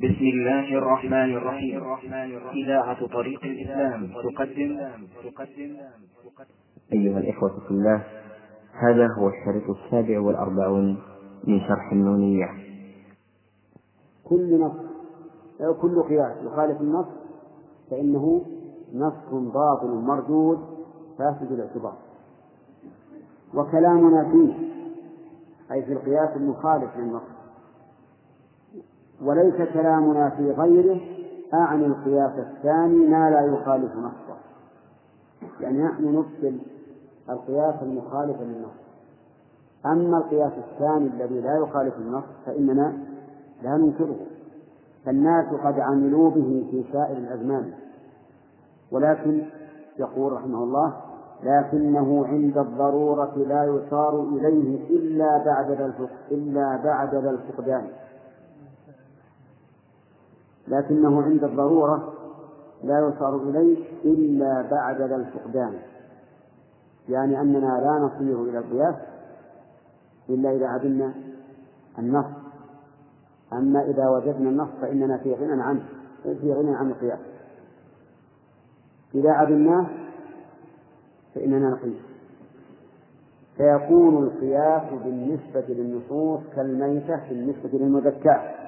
بسم الله الرحمن الرحيم. إذاعة طريق الإسلام تقدم. تقدم أيها الإخوة في الله هذا هو الشريط السابع والأربعون من شرح النونية. كل نص أو كل قياس يخالف النص فإنه نص باطل مردود فاسد الاعتبار. وكلامنا فيه أي في القياس المخالف للنص. وليس كلامنا في غيره أعني القياس الثاني ما لا يخالف نصه. يعني نحن نبطل القياس المخالف للنص أما القياس الثاني الذي لا يخالف النص فإننا لا ننكره. فالناس قد عملوا به في سائر الأزمان. ولكن يقول رحمه الله لكنه عند الضرورة لا يصار إليه إلا بعد إلا بعد ذا الفقدان. لكنه عند الضرورة لا يصار إليه إلا بعد ذا الفقدان. يعني أننا لا نصير إلى القياس إلا إذا عدمنا النص. أما إذا وجدنا النص فإننا في غنى عنه في غنى عن القياس. إذا عدمناه فإننا نقيس فيكون القياس بالنسبة للنصوص كالميتة بالنسبة للمذكاة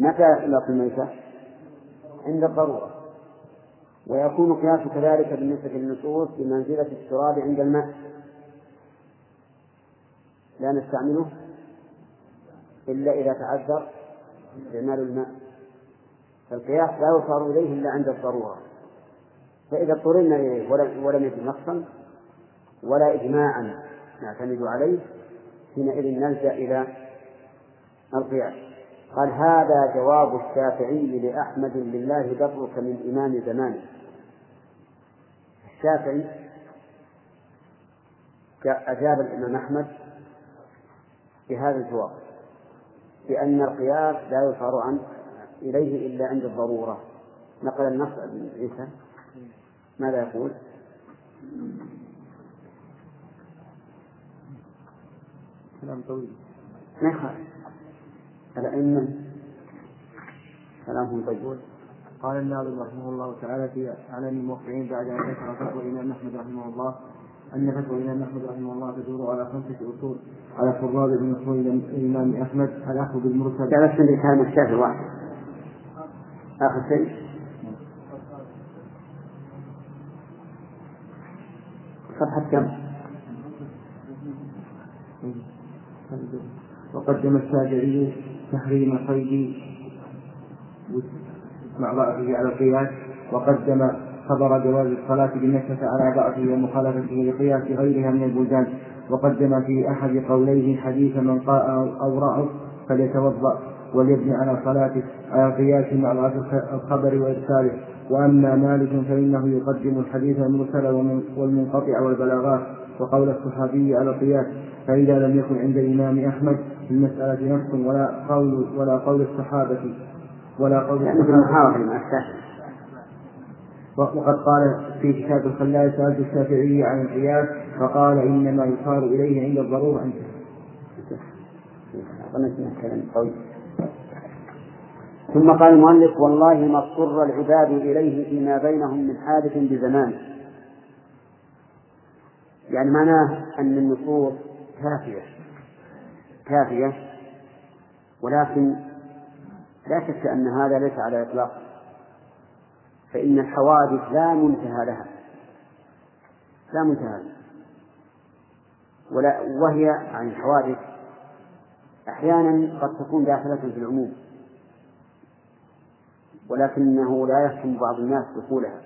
متى يطلق الميتة؟ عند الضرورة. ويكون القياس كذلك بالنسبة للنصوص بمنزلة التراب عند الماء. لا نستعمله إلا إذا تعذر استعمال الماء. فالقياس لا يصار إليه إلا عند الضرورة. فإذا اضطررنا إليه ولم يجد نصا ولا إجماعا نعتمد عليه حينئذ نلجأ إلى القياس. قال هذا جواب الشافعي لأحمد لله برك من إمام زمانه. الشافعي أجاب الإمام أحمد بهذا الجواب بأن القياس لا يصار عن إليه إلا عند الضرورة. نقل النص عن عيسى ماذا يقول؟ كلام طويل. ما يخالف. الأئمة. كلامهم طيب. قال الناظم رحمه الله تعالى في علم الموقعين بعد أن ذكر فتوى الإمام أحمد رحمه الله أن فتوى الإمام أحمد رحمه الله تدور على خمسة أصول على فراد من اصول الإمام أحمد الاخذ بالمرسل لا بس اللي كان الشافعي واحد؟ آخر شيء. صفحة كم؟ وقدم الشافعي تحريم صيد مع ضعفه على القياس وقدم خبر جواز الصلاة بالنكسة على ضعفه ومخالفته لقياس غيرها من البلدان. وقدم في أحد قوليه حديث من قاء أو رأى فليتوضأ وليبني على صلاته على قياس مع ضعف الخبر وإرساله وأما مالك فإنه يقدم الحديث المرسل والمنقطع والبلاغات. وقول الصحابي على القياس فإذا لم يكن عند الإمام أحمد في المسألة نص ولا قول ولا قول الصحابة. ولا قول يعني الصحابة وقد قال في كتاب الخلال سألت الشافعي عن القياس فقال إنما يصار إليه عند الضرورة. أنت ثم قال المؤلف والله ما اضطر العباد إليه فيما بينهم من حادث بزمان. يعني معناه أن النصوص كافية. كافية. ولكن لا شك أن هذا ليس على إطلاق. فإن الحوادث لا منتهى لها. لا منتهى لها. ولا وهي عن الحوادث أحيانا قد تكون داخلة في العموم. ولكنه لا يحكم بعض الناس دخولها.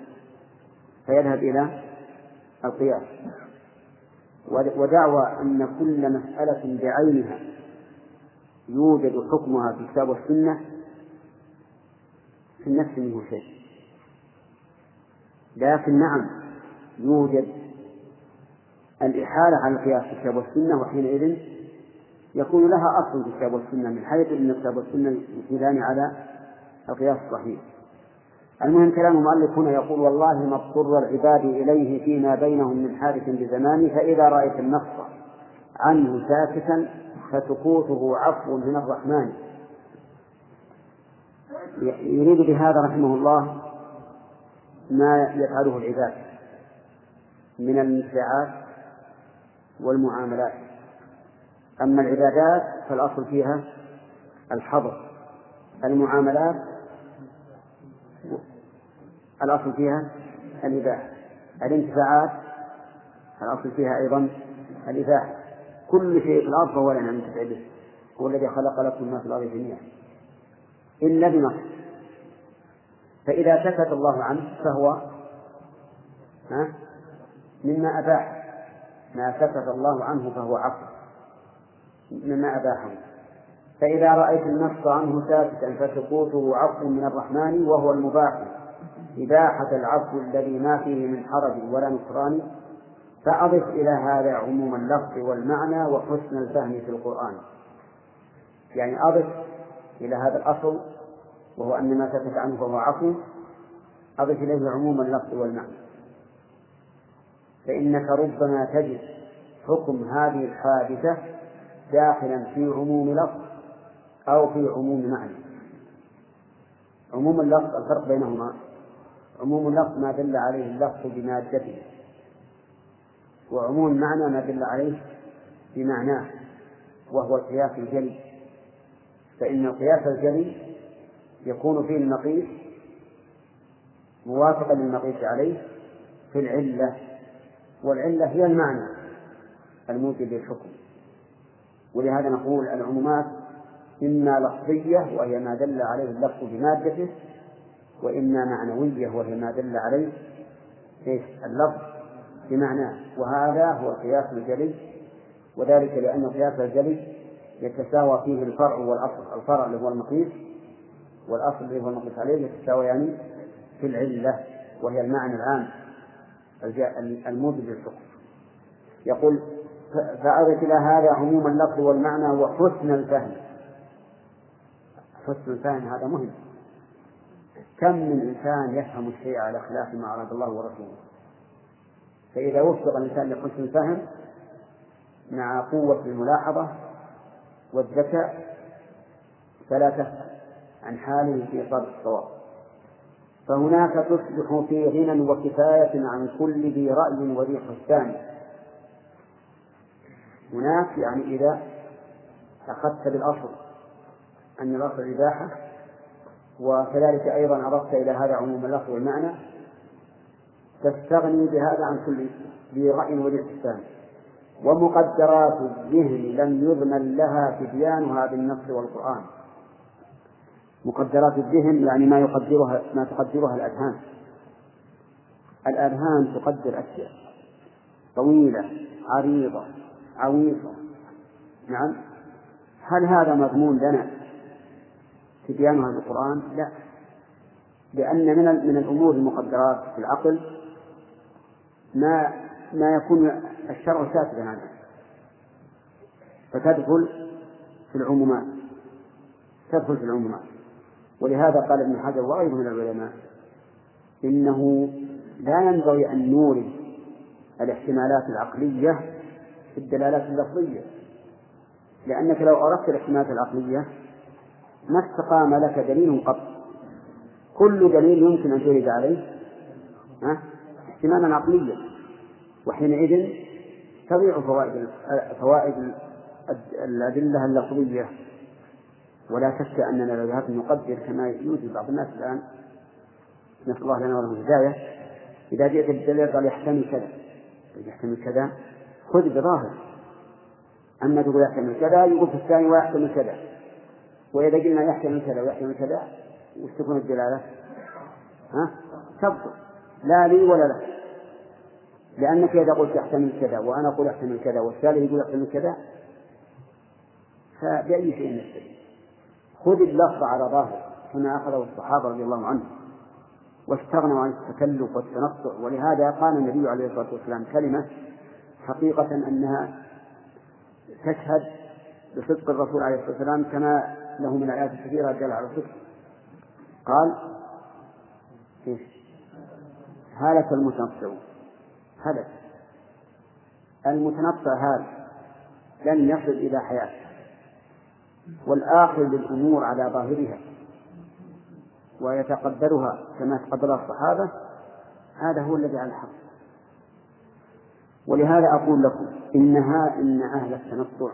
فيذهب إلى القياس. ودعوى أن كل مسألة بعينها يوجد حكمها في الكتاب والسنة في النفس منه شيء. لكن نعم يوجد الإحالة على القياس في الكتاب والسنة وحينئذ يكون لها أصل في الكتاب والسنة من حيث أن الكتاب والسنة يشيران على القياس الصحيح. المهم كلام المؤلف هنا يقول والله ما اضطر العباد إليه فيما بينهم من حادث بزمان فإذا رأيت النص عنه ساكتا فسكوته عفو من الرحمن. يريد بهذا رحمه الله ما يفعله العباد من النزاعات والمعاملات. أما العبادات فالأصل فيها الحظر المعاملات الأصل فيها الإباحة الانتفاعات الأصل فيها أيضا الإباحة. كل شيء في الأرض فهو لنا منتفع به هو الذي خلق لكم ما في الأرض جميعا. إلا بنص فإذا سكت الله عنه فهو ها مما أباح. ما سكت الله عنه فهو عفو. مما أباحه. فإذا رأيت النص عنه ساكتا فسكوته عفو من الرحمن وهو المباح. إباحة العفو الذي ما فيه من حرج ولا نكران فأضف إلى هذا عموم اللفظ والمعنى وحسن الفهم في القرآن. يعني أضف إلى هذا الأصل وهو أن ما سكت عنه فهو عفو أضف إليه عموم اللفظ والمعنى. فإنك ربما تجد حكم هذه الحادثة داخلا في عموم لفظ أو في عموم معنى. عموم اللفظ الفرق بينهما. عموم اللفظ ما دل عليه اللفظ بمادته. وعموم المعنى ما دل عليه بمعناه وهو القياس الجلي. فإن القياس الجلي يكون فيه المقيس موافقا للمقيس عليه في العلة والعلة هي المعنى الموجب للحكم. ولهذا نقول العمومات إما لفظية وهي ما دل عليه اللفظ بمادته وإما معنوية وهي ما دل عليه إيش؟ اللفظ. بمعناه وهذا هو القياس الجلي وذلك لأن القياس الجلي يتساوى فيه الفرع والأصل الفرع اللي هو المقيس والأصل اللي هو المقيس عليه يتساويان في العلة وهي المعنى العام الموجب للحكم يقول فأضف إلى هذا عموم اللفظ والمعنى وحسن الفهم. حسن الفهم هذا مهم. كم من إنسان يفهم الشيء على خلاف ما أراد الله ورسوله؟ فإذا وفق الإنسان لحسن الفهم مع قوة الملاحظة والذكاء فلا تسأل عن حاله في إصابة الصواب. فهناك تصبح في غنى وكفاية عن كل ذي رأي وذي حسان. هناك يعني إذا أخذت بالأصل أن الأصل إباحة وكذلك أيضا أضفت إلى هذا عموم اللفظ والمعنى تستغني بهذا عن كل ذي رأي حسان ومقدرات الذهن لم يضمن لها تبيانها بالنص والقرآن. مقدرات الذهن يعني ما يقدرها ما تقدرها الأذهان. الأذهان تقدر أشياء. طويلة عريضة عويصة. نعم. هل هذا مضمون لنا؟ تبيانها بالقرآن؟ لا. لأن من من الأمور المقدرات في العقل ما ما يكون الشرع ساكتا عنه فتدخل في العمومات. تدخل في العمومات. ولهذا قال ابن حجر وغيره من العلماء إنه لا ينبغي أن نورد الاحتمالات العقلية في الدلالات اللفظية. لأنك لو أردت الاحتمالات العقلية ما استقام لك دليل قط. كل دليل يمكن أن ترد عليه احتمالا عقليا. وحينئذ تضيع فوائد فوائد الأدلة اللفظية. ولا شك أننا لو ذهبنا نقدر كما يوجد بعض الناس الآن. نسأل الله لنا ولهم الهداية. إذا جئت بالدليل قال يحتمل كذا. يحتمل كذا خذ بظاهر. أما تقول يحتمل كذا يقول في الثاني ويحتمل كذا. وإذا قلنا يحتمل كذا ويحتمل كذا وش تكون الدلالة؟ ها؟ تبطل لا لي ولا لك. لأنك إذا قلت يحتمل كذا وأنا أقول يحتمل كذا والثالث يقول يحتمل كذا فبأي شيء نستدل؟ خذ اللفظ على ظاهر كما أخذه الصحابة رضي الله عنهم. واستغنوا عن التكلف والتنطع. ولهذا قال النبي عليه الصلاة والسلام كلمة حقيقة أنها تشهد بصدق الرسول عليه الصلاة والسلام كما له من الآيات الكثيرة دل على صدق قال إيش؟ هلك المتنطعون هلك. المتنطع هذا لن يصل إلى حياته. والآخذ للأمور على ظاهرها. ويتقبلها كما تقبلها الصحابة. هذا هو الذي على الحق. ولهذا أقول لكم إنها إن أهل التنطع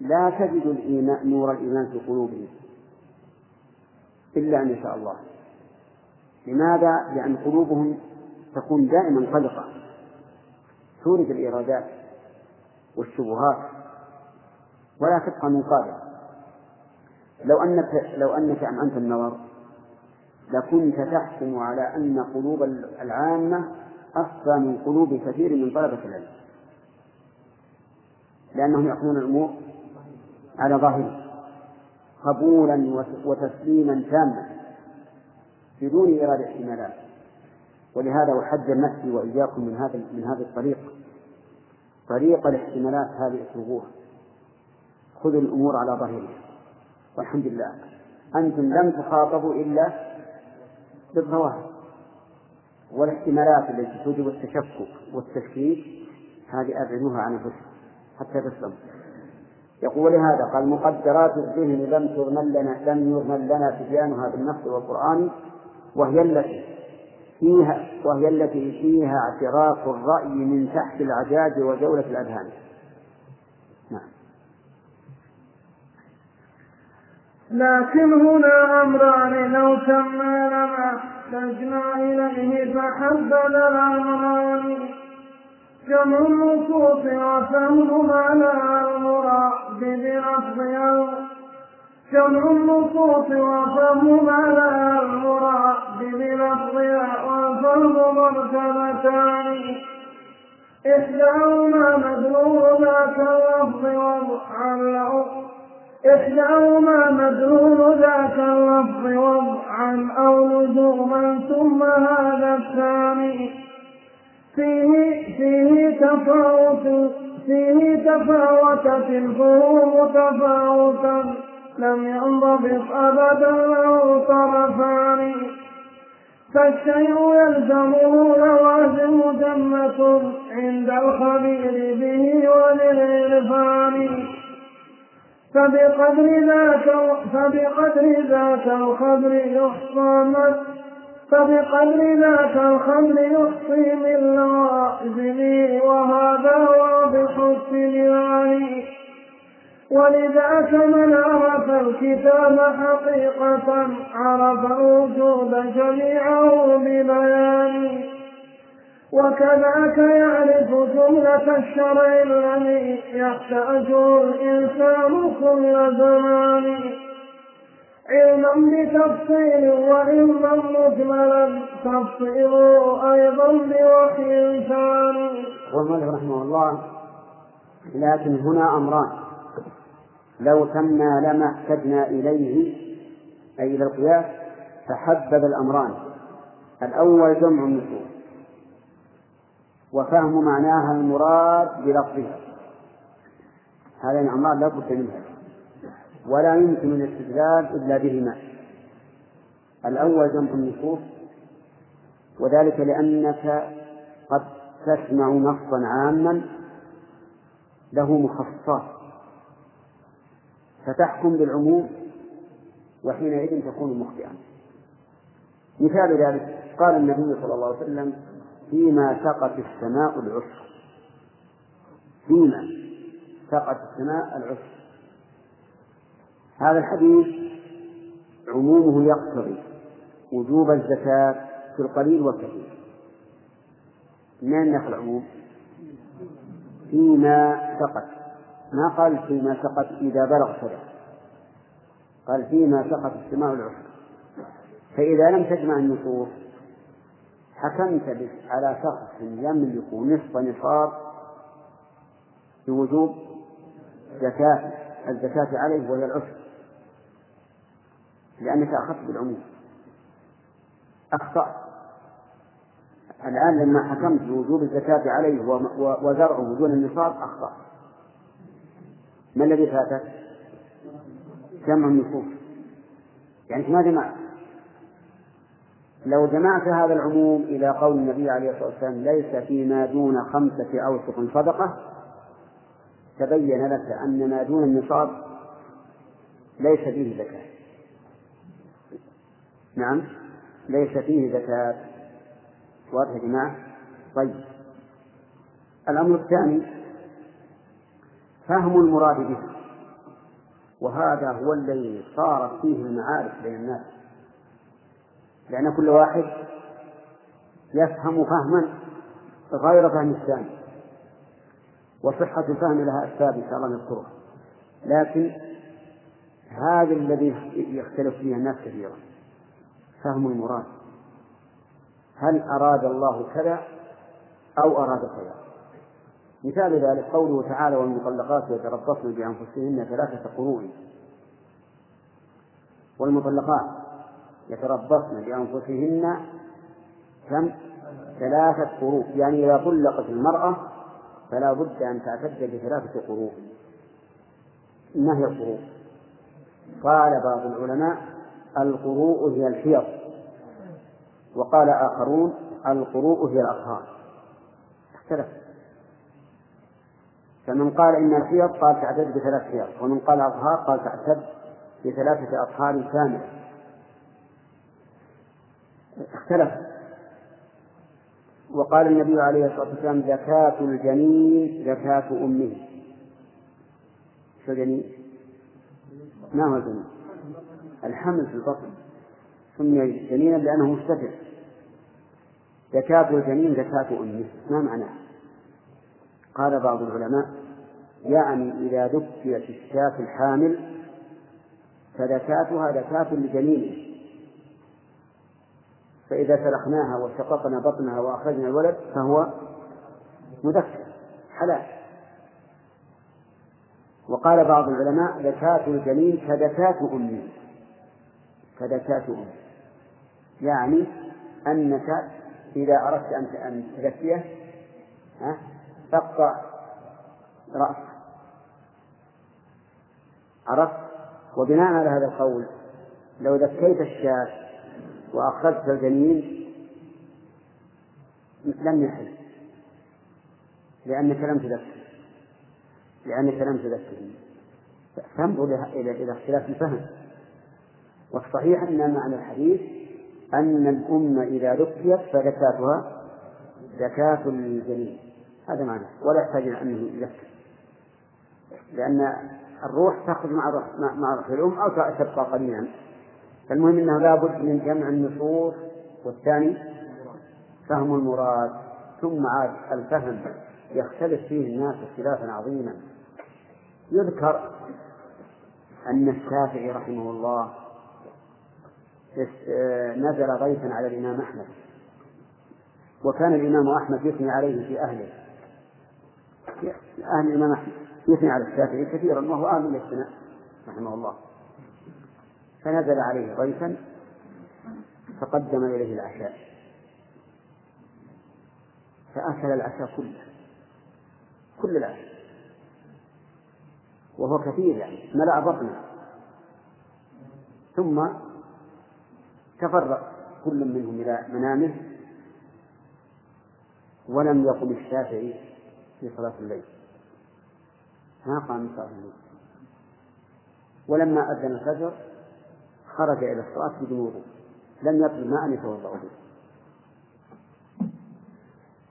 لا تجد الإيمان نور الإيمان في قلوبهم إلا أن يشاء الله. لماذا؟ لأن قلوبهم تكون دائما قلقة. تورد الإيرادات والشبهات ولا تبقى منقادة لو أنك لو أنك أمعنت النظر لكنت تحكم على أن قلوب العامة أفضل من قلوب كثير من طلبة العلم. لأنهم يأخذون الأمور على ظاهره قبولا وتسليما تاما بدون إيراد احتمالات. ولهذا أحذر نفسي وإياكم من هذا من هذا الطريق. طريق الاحتمالات هذه اتركوها خذوا الأمور على ظاهرها والحمد لله. أنتم لم تخاطبوا إلا بالظواهر. والاحتمالات التي توجب التشكك والتشكيك هذه أبعدوها عن أنفسكم حتى تسلموا. يقول لهذا قال مقدرات الذهن لم تضمن لنا لم يضمن لنا تبيانها بالنص والقرآن وهي التي فيها وهي التي فيها اعتراف الرأي من تحت العجاج وجولة الأذهان. نعم. لكن هنا أمران لو سمى لما احتجنا إليه فحدد الأمران جمع النصوص وفهم معنى المراد بلفظها جمع النصوص وفهم معنى المراد بلفظها وفهم مرتبتان. إحداهما مدلول ذاك اللفظ وضعا إحداهما مدلول ذاك اللفظ وضعا أو لزوما ثم هذا الثاني. فيه فيه تفاوت فيه تفاوتت الفروق تفاوتا لم ينضبط أبدا له طرفان. فالشيء يلزمه لوازم جنة عند الخبير به وللعرفان. فبقدر ذاك فبقدر ذاك الخبر يحصى فبقدر ذاك الخمر يحصي من لوازمه وهذا واضح التبيان ولذاك من عرف الكتاب حقيقة عرف الوجود جميعه ببيان. وكذاك يعرف جملة الشرع الذي يحتاجه الإنسان كل زمان. علما بتفصيل وعلما مجملا تفصيله أيضا بوحي ثاني. والمؤلف رحمه الله لكن هنا أمران. لو تمنا لما احتجنا إليه أي إلى القياس فحبب الأمران. الأول جمع النصوص وفهم معناها المراد بلفظها. هذين الأمران لا بد منها. ولا يمكن الاستدلال إلا بهما. الأول جمع النصوص وذلك لأنك قد تسمع نصا عاما له مخصصات. فتحكم بالعموم وحينئذ تكون مخطئا. مثال ذلك قال النبي صلى الله عليه وسلم فيما سقت السماء العشر. فيما سقت السماء العشر. هذا الحديث عمومه يقتضي وجوب الزكاة في القليل والكثير. من أين العموم؟ فيما سقط. ما قال فيما سقط إذا بلغ كذا قال فيما سقط السماء العشر. فإذا لم تجمع النصوص حكمت على شخص يملك نصف نصاب بوجوب زكاة الزكاة عليه وهي العشر؟ لأنك أخذت بالعموم. أخطأت. الآن لما حكمت بوجوب الزكاة عليه وزرعه دون النصاب أخطأ ما الذي فاتك؟ جمع النصوص. يعني ما جمعت. لو جمعت هذا العموم إلى قول النبي عليه الصلاة والسلام ليس فيما دون خمسة أوسق صدقة تبين لك أن ما دون النصاب ليس فيه زكاة. نعم. ليس فيه زكاة. واضح يا جماعة؟ طيب. الأمر الثاني فهم المراد به. وهذا هو الذي صارت فيه المعارف بين الناس. لأن كل واحد يفهم فهما غير فهم الثاني. وصحة الفهم لها أسباب إن شاء الله نذكرها. لكن هذا الذي يختلف فيه الناس كثيرا. فهم المراد. هل أراد الله كذا أو أراد كذا؟ مثال ذلك قوله تعالى والمطلقات يتربصن بأنفسهن ثلاثة قروء. والمطلقات يتربصن بأنفسهن كم؟ ثلاثة قروء. يعني إذا طلقت المرأة فلا بد أن تعتد بثلاثة قروء. ما هي القروء؟ قال بعض العلماء القروء هي الحيض وقال آخرون القروء هي الأطهار. اختلف. فمن قال إن الحيض قال تعتد بثلاث حيض ومن قال أطهار قال تعتد بثلاثة أطهار كاملة اختلف. وقال النبي عليه الصلاة والسلام زكاة الجنين زكاة أمه. شو الجنين؟ ما هو الجنين؟ الحمل في البطن سمي جنينا لأنه مستتر. زكاة الجنين زكاة أمه. ما معناه؟ قال بعض العلماء يعني إذا ذكيت الشاة الحامل فزكاتها زكاة لجنينه. فإذا سلخناها وشققنا بطنها وأخرجنا الولد فهو مذكر حلال. وقال بعض العلماء زكاة الجنين كزكاة أمه. أمه يعني أنك إذا أردت أن تزكيه تقطع رأسه عرفت؟ وبناء على هذا القول لو ذكيت الشاة وأخرجت الجنين لم يحل. لأنك لم تذكر. لأنك لم تذكر. فانظر إلى إلى اختلاف الفهم. والصحيح أن معنى الحديث أن الأمة إذا ذكيت فزكاتها زكاة للجنين هذا معنى. ولا يحتاج إلى أنه يذكر. لأن الروح تخرج مع مع روح الأم أو تبقى قليلا فالمهم أنه لابد من جمع النصوص والثاني فهم المراد. ثم عاد الفهم يختلف فيه الناس اختلافا عظيما. يذكر أن الشافعي رحمه الله نزل غيثا على الإمام أحمد. وكان الإمام أحمد يثني عليه في أهله. أهل الإمام أحمد يثني على الشافعي كثيرا وهو أهل للثناء رحمه الله. فنزل عليه ضيفا فقدم إليه العشاء. فأكل العشاء كله. كل العشاء. وهو كثير يعني ملأ بطنه. ثم تفرق كل منهم إلى منامه ولم يقم الشافعي في صلاة الليل. ما قام صلاة الليل. ولما أذن الفجر خرج إلى الصلاة بدون لم يطلب ماء يتوضأ به.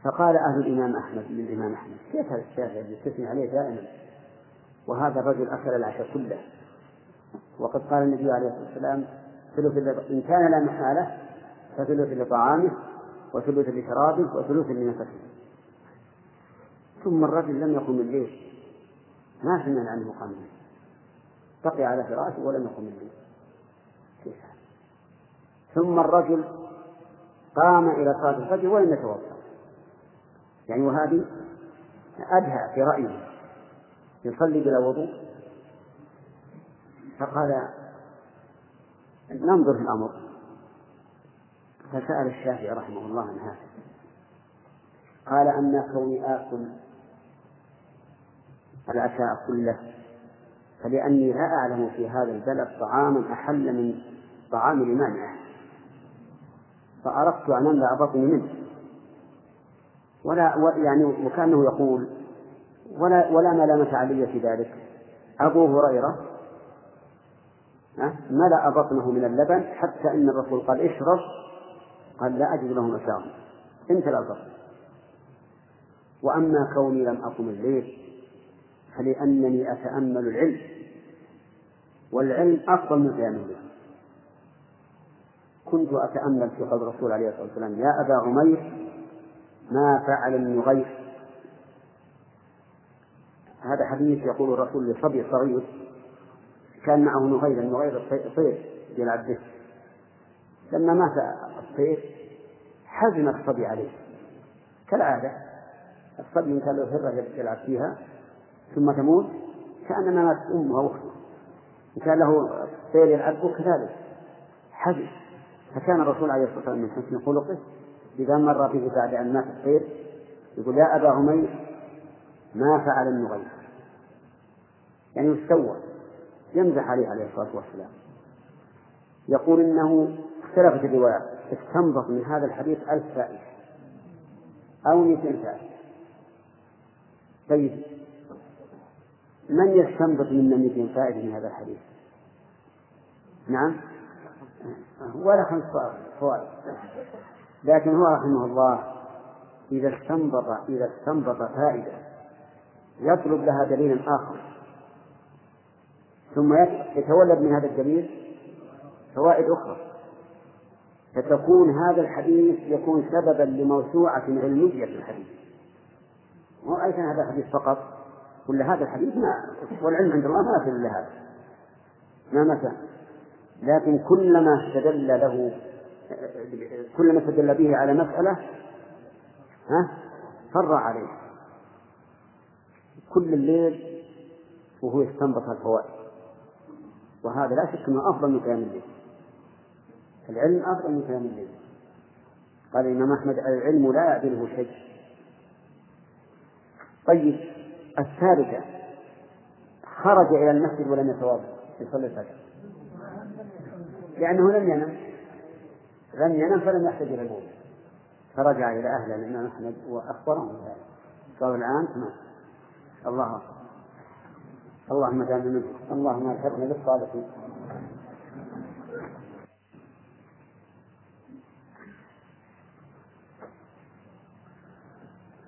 فقال أهل الإمام أحمد للإمام أحمد كيف هذا الشافعي اللي تثني عليه دائما؟ وهذا الرجل أكل العشاء كله. وقد قال النبي عليه الصلاة والسلام ثلث إن كان لا محالة فثلث لطعامه وثلث لشرابه وثلث لنفسه. ثم الرجل لم يقم الليل. ما سمعنا عنه قام الليل. بقي على فراشه ولم يقم الليل. كيف ثم الرجل قام إلى صلاة الفجر ولم يتوضأ. يعني وهذه أدهى في رأيه. يصلي بلا وضوء. فقال ننظر في الأمر. فسأل الشافعي رحمه الله عن هذا. قال أما كوني آكل العشاء كله فلأني لا أعلم في هذا البلد طعاما أحل من طعام أحمد. فأردت أن أملأ بطني منه. ولا يعني وكأنه يقول ولا ولا ملامة علي في ذلك. أبو هريرة ملأ بطنه من اللبن حتى أن الرسول قال اشرب. قال لا أجد له مساغ امتلأ البطن. وأما كوني لم أقم الليل فلأنني أتأمل العلم. والعلم أفضل من قيام الليل. كنت أتأمل في قول الرسول عليه الصلاة والسلام يا أبا عمير ما فعل النغير هذا حديث يقول الرسول لصبي صغير كان معه نغير النغير طير يلعب به لما مات الطير حزن الصبي عليه. كالعادة الصبي كان له هرة يلعب فيها ثم تموت كأنما ماتت أمه أو أخته وكان له طير يلعب به كذلك. حزن. فكان الرسول عليه الصلاة والسلام من حسن خلقه. إذا مر به بعد أن مات الطير يقول يا أبا عمير ما فعل النغير. يعني استوى. يمزح عليه عليه الصلاة والسلام. يقول إنه اختلفت الروايات استنبط من هذا الحديث ألف فائدة أو مئتين فائدة طيب من يستنبط منا مئتين فائدة من هذا الحديث؟ نعم. ولا خمس فوائد لكن هو رحمه الله إذا استنبط إذا استنبط فائدة يطلب لها دليلا آخر. ثم يتولد من هذا الدليل فوائد أخرى. فتكون هذا الحديث يكون سببا لموسوعة علمية في الحديث وليس هذا الحديث فقط كل هذا الحديث ما والعلم عند الله ما في إلا هذا. ما متى؟ لكن كلما استدل له كلما استدل به على مسألة ها فر عليه. كل الليل وهو يستنبط الفوائد. وهذا لا شك أنه أفضل من قيام الليل. العلم أفضل من قيام الليل. قال الإمام أحمد العلم لا يعدله شيء. طيب الثالثة خرج إلى المسجد ولم يتوضأ يصلي الفجر. لأنه لم ينم. لم ينم فلم يحتاج إلى الوضوء فرجع إلى أهله الإمام أحمد وأخبرهم بذلك. قالوا الآن الله أكبر. اللهم اجعلنا منه. اللهم الحقنا بالصالحين.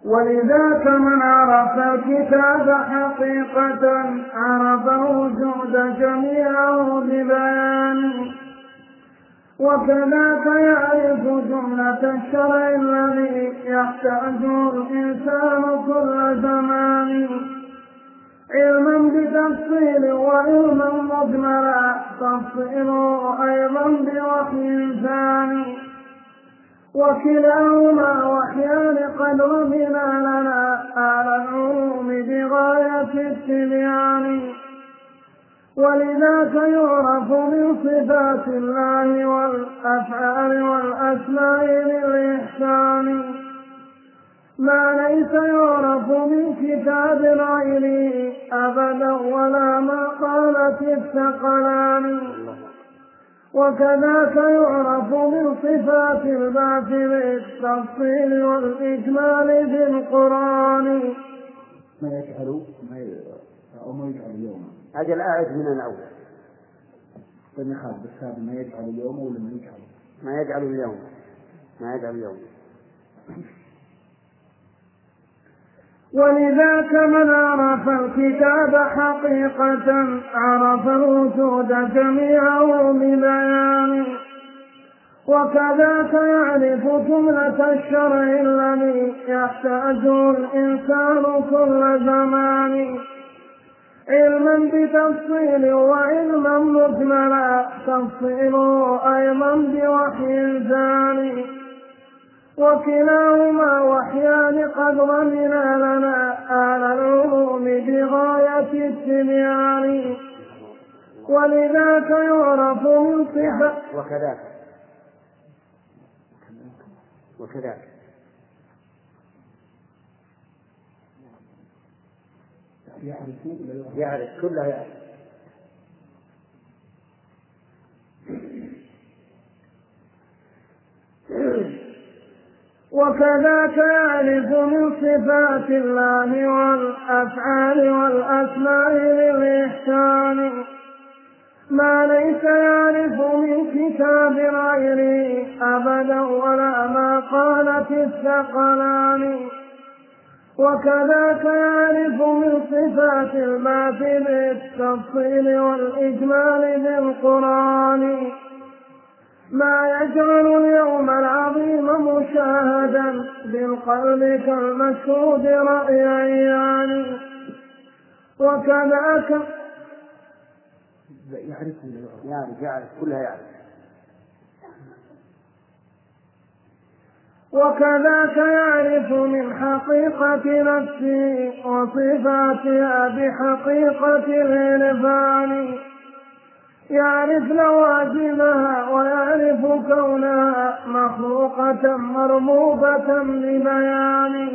ولذاك من عرف الكتاب حقيقة عرف وجود جميعه ببيان. وكذاك يعرف جملة الشرع الذي يحتاجه الإنسان كل زمان. علما بتفصيل وعلما مجملا تفصيله أيضا بوحي ثاني. وكلاهما وحيان قد رمنا لنا. على العلوم بغاية التبيان. ولذاك يعرف من صفات الله والأفعال والأسماء للإحسان ما ليس يعرف من كتاب غيره أبدا ولا ما قالت الثقلان. وكذاك يعرف من صفات البعث بالتفصيل والإجمال في القرآن. ما يجعل ما أو ما يجعل اليوم. أجل أعد من الأول. طيب خالد بس هذا ما يجعل اليوم ولا ما يجعل؟ ما يجعل اليوم. ما يجعل اليوم. ولذاك من عرف الكتاب حقيقة عرف الوجود جميعه ببيان. وكذاك يعرف جملة الشرع الذي يحتاجه الإنسان كل زمان. علما بتفصيل وعلما مجملا تفصيله أيضا بوحي ثاني وكلاهما وحيان قد ضمنا لنا على العلوم بغاية التبيان. ولذاك يعرف من صفة وكذاك. وكذاك. يعرف كلها يعرف. وكذاك من صفات الله والأفعال والأسماء للإحسان. ما ليس يعرف من كتاب غيره أبدا ولا ما قالت الثقلان. وكذاك يعرف من صفات البعث بالتفصيل والإجمال بالقرآن. ما يجعل اليوم العظيم مشاهدا بالقلب كالمشهود رأيا يعني. وكذاك يعرف يعرف يعرف كلها يعرف. وكذاك يعرف من حقيقة نفسه وصفاتها بحقيقة العرفان يعرف لوازمها ويعرف كونها مخلوقة مربوبة ببيان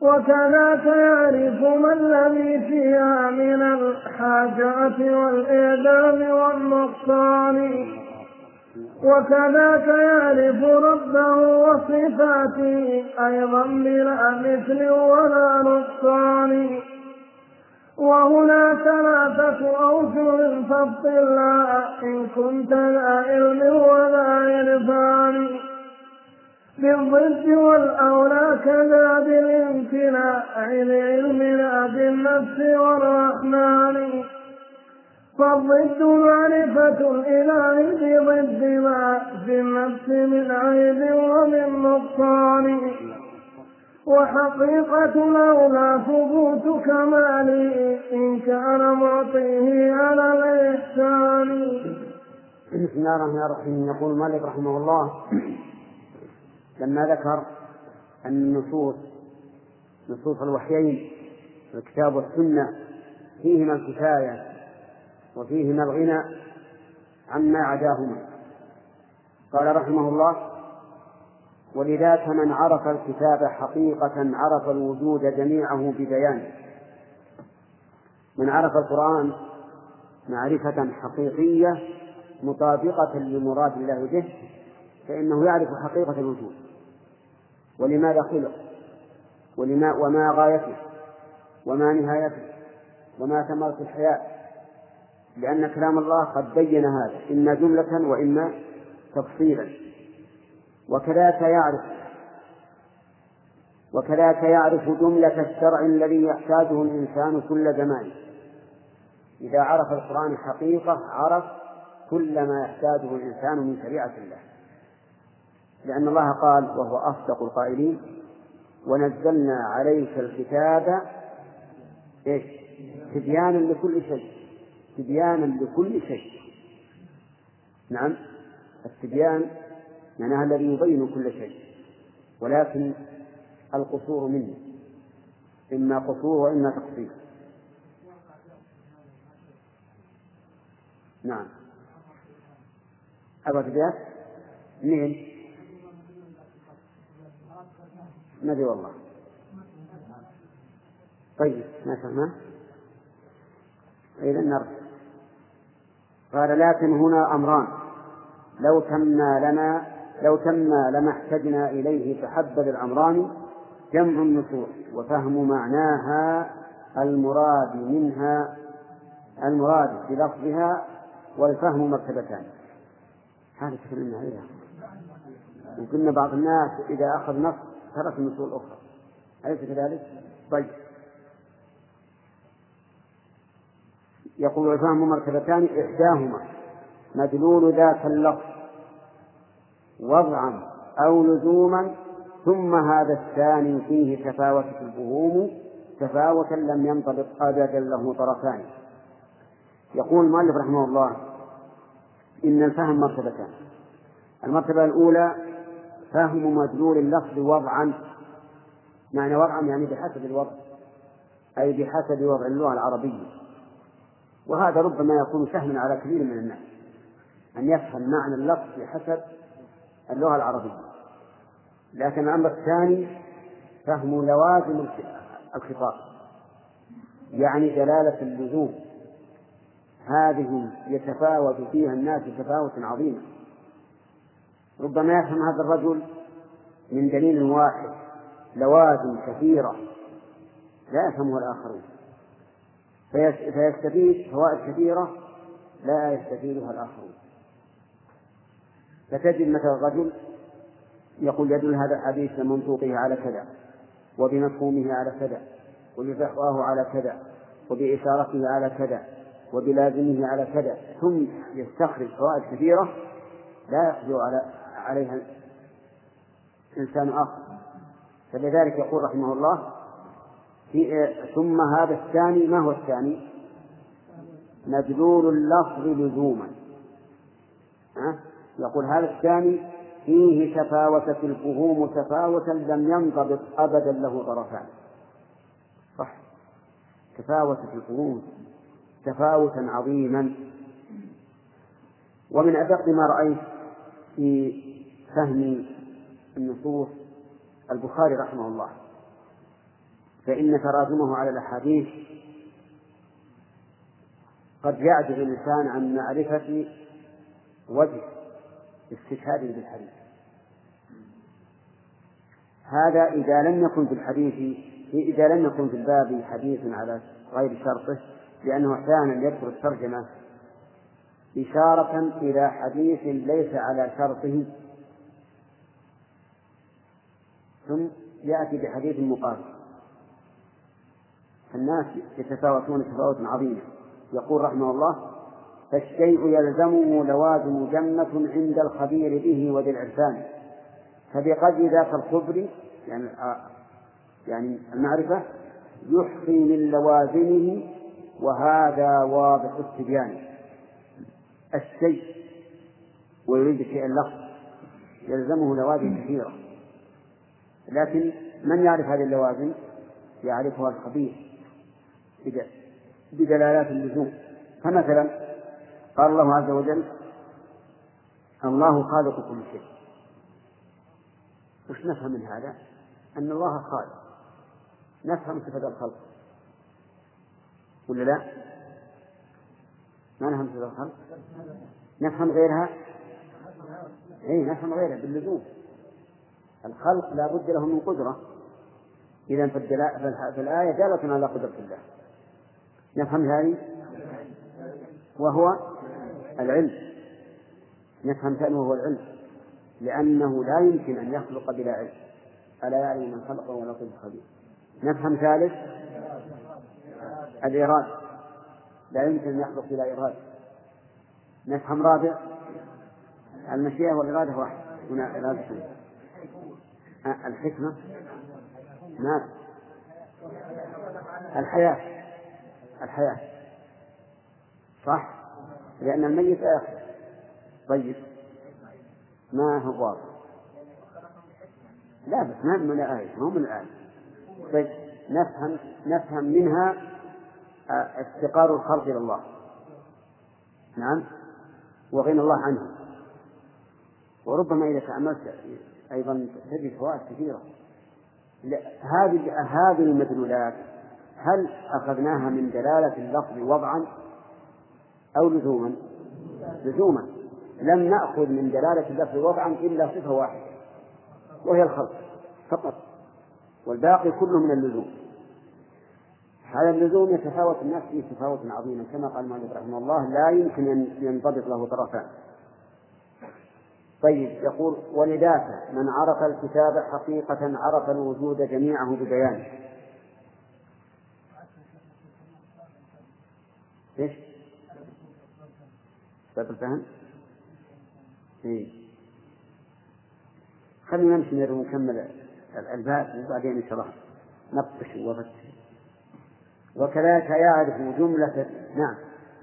وكذاك يعرف ما الذي فيها من الحاجات والإعدام والنقصان. وكذاك يعرف ربه وصفاته أيضا بلا مثل ولا نقصان. وهنا ثلاثة أوجه فابطلها إن كنت لا علم ولا عرفان. بالضد والأولى كذا بالامتناع لعلمنا بالنفس والرحمن. فالضد معرفة الإله بضد ما في النفس من عيب ومن نقصان. وحقيقة الأولى ثبوت كماله إن كان معطيه على الإحسان. بسم الله الرحمن الرحيم يقول مالك رحمه الله لما ذكر أن النصوص نصوص الوحيين الكتاب والسنة فيهما الكفاية وفيهما الغنى عما عداهما قال رحمه الله ولذاك من عرف الكتاب حقيقة عرف الوجود جميعه ببيانه من عرف القرآن معرفة حقيقية مطابقة لمراد الله به فإنه يعرف حقيقة الوجود. ولماذا خلق؟ ولما وما غايته؟ وما نهايته؟ وما ثمرة الحياة؟ لأن كلام الله قد بين هذا إما جملة وإما تفصيلا. وكذلك يعرف وكذلك يعرف جملة الشرع الذي يحتاجه الإنسان كل زمان. إذا عرف القرآن حقيقة عرف كل ما يحتاجه الإنسان من شريعة الله. لأن الله قال وهو أصدق القائلين ونزلنا عليك الكتاب إيش؟ تبيانا لكل شيء. تبيانا لكل شيء. نعم. التبيان معناها الذي يبين كل شيء. ولكن القصور منه إما قصور وإما تقصير. نعم. أبغى تبيان مين ما ادري والله. طيب ما فهمه إذا نرجع. قال لكن هنا أمران. لو تما لنا لو تما لما احتجنا إليه تحبذ الأمران جمع النصوص وفهم معناها المراد منها المراد بلفظها والفهم مرتبتان. هذا تكلمنا عليها. وقلنا بعض الناس إذا أخذ نص ترك النصوص الأخرى أليس كذلك؟ طيب. يقول الفهم مرتبتان إحداهما. مدلول ذاك اللفظ. وضعا أو لزوما ثم هذا الثاني فيه تفاوتت الفهوم تفاوتا لم ينطبق أبدا له طرفان. يقول المؤلف رحمه الله إن الفهم مرتبتان. المرتبة الأولى فهم مدلول اللفظ وضعا معنى وضعا يعني بحسب الوضع أي بحسب وضع اللغة العربية. وهذا ربما يكون سهلا على كثير من الناس أن يفهم معنى اللفظ بحسب اللغة العربية. لكن الأمر الثاني فهم لوازم الخطاب. يعني دلالة اللزوم. هذه يتفاوت فيها الناس تفاوتا عظيما. ربما يفهم هذا الرجل من دليل واحد. لوازم كثيرة. لا يفهمها الآخرون. فيستفيد فوائد كثيرة لا يستفيدها الآخرون. فتجد مثل الرجل يقول يدل هذا الحديث بمنطوقه على كذا وبمفهومه على كذا وبفحواه على كذا وبإشارته على كذا وبلازمه على كذا ثم يستخرج فوائد كثيرة لا يقدر على عليها إنسان آخر فلذلك يقول رحمه الله في ثم هذا الثاني ما هو الثاني؟ مدلول اللفظ لزوما؟ يقول هذا الثاني فيه تفاوتت الفهوم تفاوتا لم ينضبط أبدا له طرفان. صح. تفاوتت الفهوم تفاوتا عظيما. ومن أدق ما رأيت في فهم النصوص البخاري رحمه الله. فإن تراجمه على الأحاديث قد يعجز الإنسان عن معرفة وجه استشهاد بالحديث. هذا إذا لم يكن في الحديث إذا لم يكن في الباب حديث على غير شرطه لأنه أحيانا يذكر الترجمة إشارة إلى حديث ليس على شرطه. ثم يأتي بحديث مقابل. الناس يتفاوتون تفاوتا عظيما يقول رحمه الله فالشيء يلزمه لوازم جنة عند الخبير به وذي العرفان. فبقدر ذاك الخبر يعني يعني المعرفة يحصي من لوازمه وهذا واضح التبيان. الشيء ويريد الشيء اللفظ يلزمه لوازم كثيرة. لكن من يعرف هذه اللوازم؟ يعرفها الخبير بدلالات اللزوم فمثلا قال الله عز وجل الله خالق كل شيء وش نفهم من هذا؟ أن الله خالق نفهم صفة الخلق ولا لا؟ ما نفهم صفة الخلق؟ نفهم غيرها؟ أي نفهم غيرها باللزوم الخلق لا بد له من قدرة إذا في الآية دالة على قدرة الله نفهم هذه وهو العلم نفهم ثاني وهو العلم لأنه لا يمكن أن يخلق بلا علم. ألا يعلم من خلق وهو لطيف خبير. نفهم ثالث؟ الإرادة. لا يمكن أن يخلق بلا إرادة. نفهم رابع؟ المشيئة والإرادة واحد. هنا إرادة الحكمة؟ ما. الحياة. الحياة. صح؟ لأن الميت آخر. طيب. ما هو واضح؟ لا بس ما من الآية مو من الآية. طيب نفهم نفهم منها آه، افتقار الخلق إلى الله. نعم. وغنى الله عنه. وربما إذا تأملت أيضا تجد فوائد كثيرة. هذه هذه المدلولات هل أخذناها من دلالة اللفظ وضعا؟ أو لزوما. لزوما. لم نأخذ من دلالة اللفظ وضعا إلا صفة واحدة وهي الخلق فقط والباقي كله من اللزوم. هذا اللزوم يتفاوت الناس فيه تفاوتا عظيما كما قال المؤلف رحمه الله لا يمكن أن ينضبط له طرفان طيب يقول ولذاك من عرف الكتاب حقيقة عرف الوجود جميعه ببيانه إيش؟ باب الفهم؟ إيه. خلينا نمشي ونكمل الباب وبعدين إن شاء الله نبطش وفتش وكذلك يعرف جملة نعم.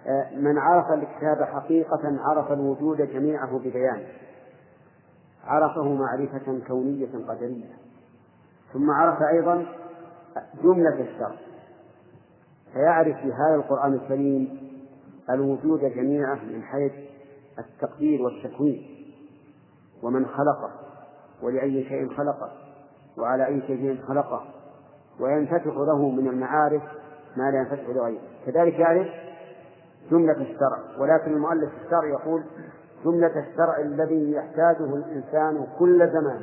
آه، من عرف الكتاب حقيقة عرف الوجود جميعه ببيانه عرفه معرفة كونية قدرية. ثم عرف أيضا جملة الشر فيعرف في هذا القرآن الكريم الوجود جميعه من حيث التقدير والتكوين ومن خلقه ولأي شيء خلقه وعلى أي شيء خلقه وينفتح له من المعارف ما لا ينفتح لغيره كذلك يعرف جملة الشرع ولكن المؤلف الشرع يقول جملة الشرع الذي يحتاجه الإنسان كل زمان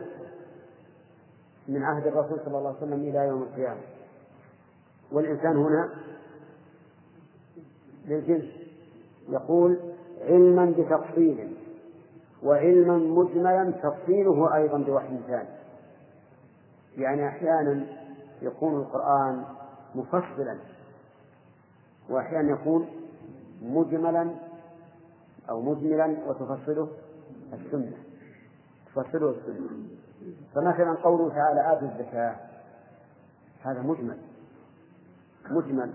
من عهد الرسول صلى الله عليه وسلم إلى يوم القيامة. والإنسان هنا للجنس يقول علما بتفصيل وعلما مجملا تفصيله أيضا بوحي ثاني. يعني أحيانا يكون القرآن مفصلا وأحيانا يكون مجملا أو مجملا وتفصله السنة. تفصله السنة. فمثلا قوله تعالى آتوا الزكاة. هذا مجمل. مجمل.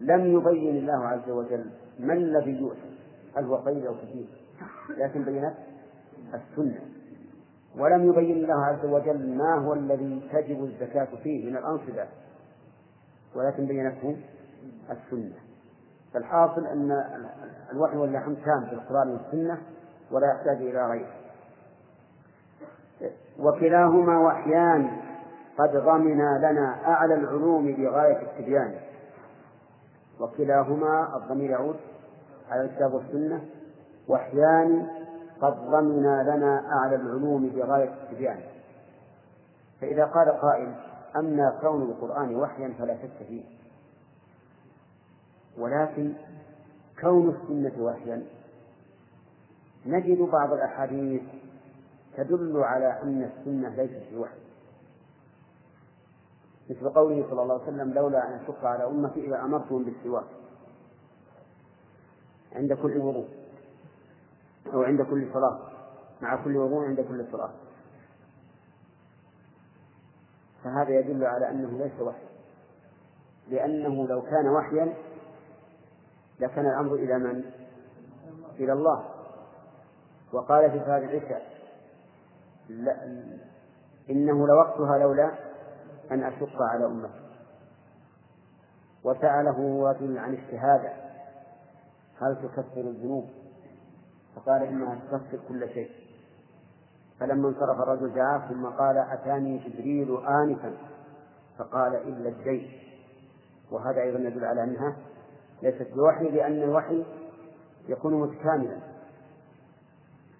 لم يبين الله عز وجل ما الذي يؤتى هل هو قليل أو كثير؟ لكن بينت السنة. ولم يبين الله عز وجل ما هو الذي تجب الزكاة فيه من الأنصبة. ولكن بينته السنة. فالحاصل أن الوحي واللحم تام في القرآن والسنة ولا يحتاج إلى غيره. وكلاهما وحيان قد ضمنا لنا أعلى العلوم بغاية التبيان. وكلاهما الضمير يعود على الكتاب والسنة وحيان قد ضمنا لنا أعلى العلوم بغاية التبيان فإذا قال قائل أما كون القرآن وحيا فلا شك فيه. ولكن كون السنة وحيا نجد بعض الأحاديث تدل على أن السنة ليست بوحي. مثل قوله صلى الله عليه وسلم لولا أن أشق على أمتي إذا أمرتهم بالسواك. عند كل وضوء. أو عند كل صلاة. مع كل وضوء عند كل صلاة. فهذا يدل على أنه ليس وحي لأنه لو كان وحيا لكان الأمر إلى من؟ إلى الله. وقال في هذه العشاء إنه لوقتها لولا أن أشق على أمتي وسأله رجل عن الشهادة هل تكفر الذنوب؟ فقال إنها تكفر كل شيء. فلما انصرف الرجل دعاه ثم قال أتاني جبريل آنفا؟ فقال إلا الدين وهذا أيضا يدل على أنها ليست بوحي لأن الوحي يكون متكاملا.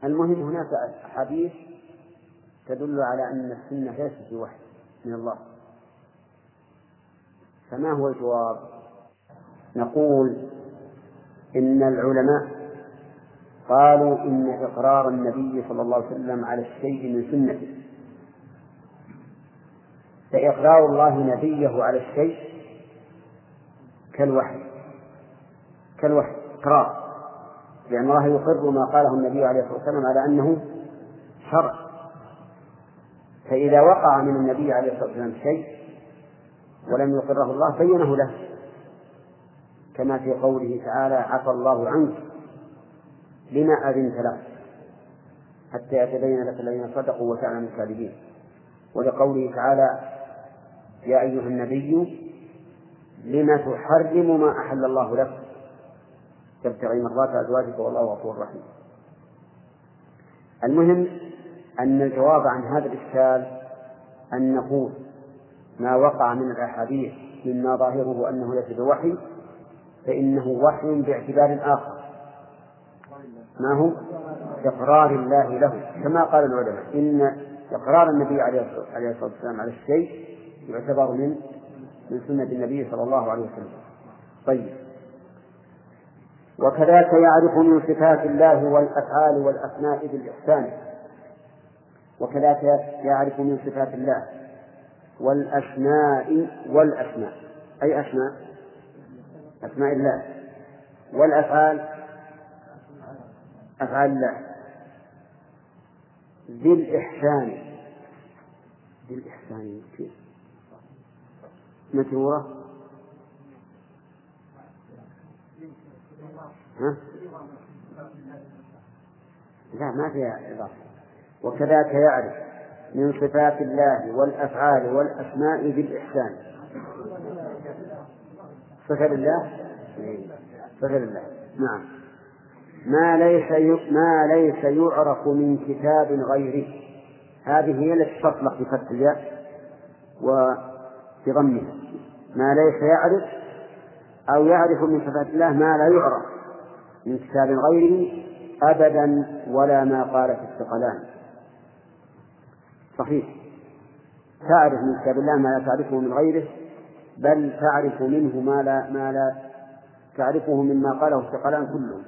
المهم هناك أحاديث تدل على أن السنة ليست بوحي من الله. فما هو الجواب؟ نقول إن العلماء قالوا إن إقرار النبي صلى الله عليه وسلم على الشيء من سنته. فإقرار الله نبيه على الشيء كالوحي كالوحي إقرار. لأن الله يقر ما قاله النبي عليه الصلاة والسلام على أنه شرع. فإذا وقع من النبي عليه الصلاة والسلام شيء ولم يقره الله بينه له. كما في قوله تعالى عفى الله عنك لما أذنت له. حتى يتبين لك الذين صدقوا وتعلم الكاذبين. ولقوله تعالى يا أيها النبي لم تحرم ما أحل الله لك. تبتغي مرضات أزواجك والله غفور رحيم. المهم أن الجواب عن هذا الإشكال أن نقول ما وقع من الأحاديث مما ظاهره أنه ليس بوحي فإنه وحي باعتبار آخر ما هو؟ إقرار الله له. كما قال العلماء إن إقرار النبي عليه الصلاة والسلام على الشيء يعتبر من من سنة النبي صلى الله عليه وسلم. طيب. وكذلك يعرف من صفات الله والأفعال والأسماء بالإحسان. وكذلك يعرف من صفات الله. والأسماء والأسماء. أي أسماء؟ أسماء الله. والأفعال؟ أفعال الله. بالإحسان بالإحسان كيف مجرورة ها؟ لا ما فيها إضافة. وكذاك يعرف. من صفات الله والأفعال والأسماء بالإحسان. صفة لله؟ صفة لله. نعم. ما ليس ما ليس يعرف من كتاب غيره. هذه هي التي تطلق بفتح الياء وبضمها ما ليس يعرف أو يعرف من صفات الله ما لا يعرف من كتاب غيره أبدا ولا ما قال في الثقلان. صحيح. تعرف من كتاب الله ما لا تعرفه من غيره بل تعرف منه ما لا ما لا تعرفه مما قاله الثقلان كلهم.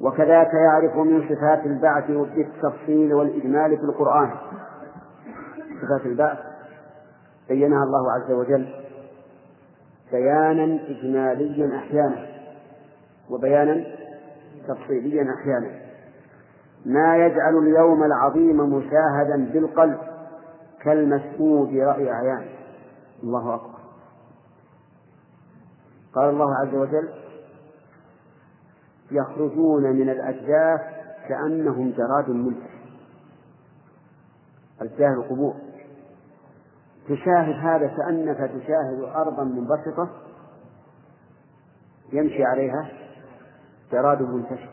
وكذاك يعرف من صفات البعث بالتفصيل والإجمال في القرآن. صفات البعث بينها الله عز وجل بيانا إجماليا أحيانا وبيانا تفصيليا أحيانا. ما يجعل اليوم العظيم مشاهدا بالقلب كالمشهود رأي أعيان الله أكبر. قال الله عز وجل يخرجون من الأجداث كأنهم جراد منتشر أجداث القبور. تشاهد هذا كأنك تشاهد أرضا منبسطة يمشي عليها جراد منتشر.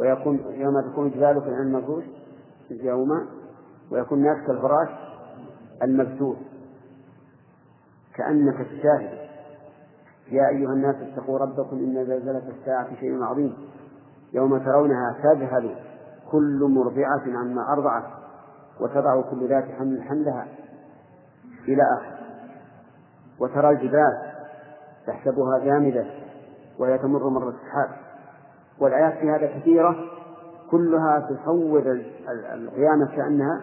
ويكون يوم تكون جبالك عن المفروش يوما ويكون الناس كالفراش المبثوث. كأنك تشاهد. يا أيها الناس اتقوا ربكم إن زلزلة الساعة شيء عظيم. يوم ترونها تذهل كل مرضعة عما أرضعت وتضع كل ذات حمل حملها إلى آخر. وترى الجبال تحسبها جامدة وهي تمر مر السحاب. والآيات في هذا كثيرة كلها تصور القيامة كأنها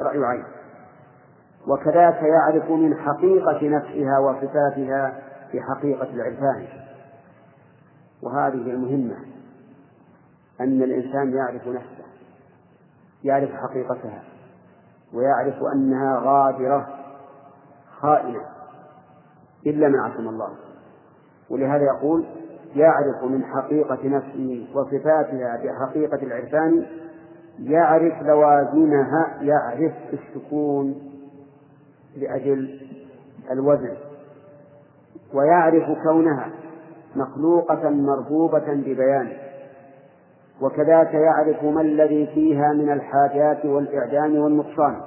رأي عين وكذاك يعرف من حقيقة نفسها وصفاتها في حقيقة العرفان. وهذه المهمة أن الإنسان يعرف نفسه يعرف حقيقتها ويعرف أنها غادرة خائنة إلا من عصم الله. ولهذا يقول يعرف من حقيقة نفسه وصفاتها بحقيقة العرفان يعرف لوازمها يعرف السكون لأجل الوزن ويعرف كونها مخلوقة مربوبة ببيانه وكذاك يعرف ما الذي فيها من الحاجات والإعدام والنقصان.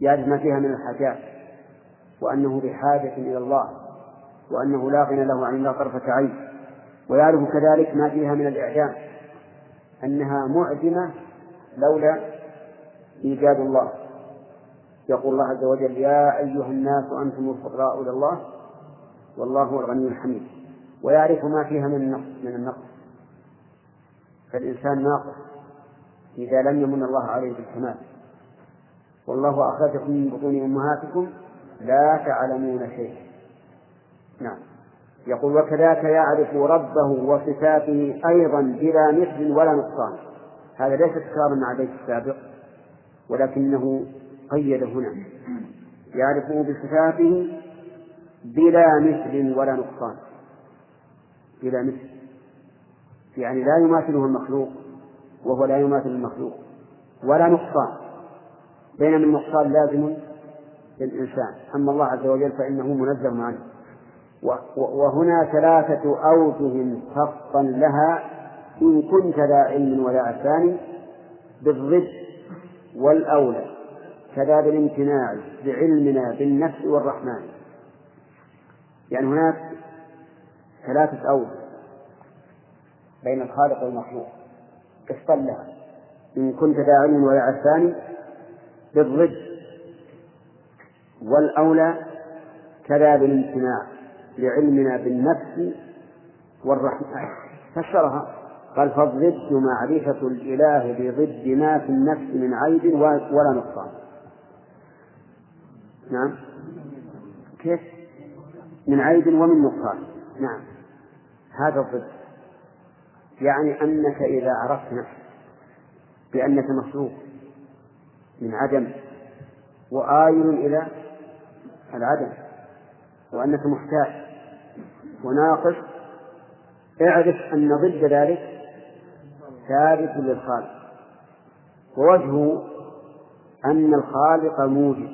يعرف ما فيها من الحاجات وأنه بحاجة إلى الله. وأنه لا غنى له عن الله طرفة عين. ويعرف كذلك ما فيها من الإعدام أنها معدمة لولا إيجاد الله. يقول الله عز وجل يا أيها الناس أنتم الفقراء إلى الله والله هو الغني الحميد. ويعرف ما فيها من النقص من النقص. فالإنسان ناقص إذا لم يمن الله عليه بالكمال. والله أخرجكم من بطون أمهاتكم لا تعلمون شيئا. نعم. يقول وكذاك يعرف ربه وصفاته أيضا بلا مثل ولا نقصان. هذا ليس تكرارا مع البيت السابق ولكنه قيد هنا يعرفه بصفاته بلا مثل ولا نقصان. بلا مثل يعني لا يماثله المخلوق وهو لا يماثل المخلوق. ولا نقصان. بينما النقصان لازم للإنسان. أما الله عز وجل فإنه منزه عنه. وهنا ثلاثة أوجه خاصا لها إن كنت ذا علم ولا عرفان بالضد والأولى كذا بالامتناع بعلمنا بالنفس والرحمن. يعني هناك ثلاثة أوجه بين الخالق والمخلوق. قسطا لها. إن كنت ذا علم ولا الثاني بالضد والأولى كذا بالامتناع. لعلمنا بالنفس والرحمن فسرها. قال فالضد معرفة الإله بضد ما في النفس من عيب ولا نقصان. نعم. كيف؟ من عيب ومن نقصان. نعم. هذا الضد. يعني أنك إذا عرفت نفسك بأنك مخلوق من عدم وآيل إلى العدم وأنك محتاج وناقص اعرف أن ضد ذلك ثابت للخالق. ووجهه أن الخالق موجب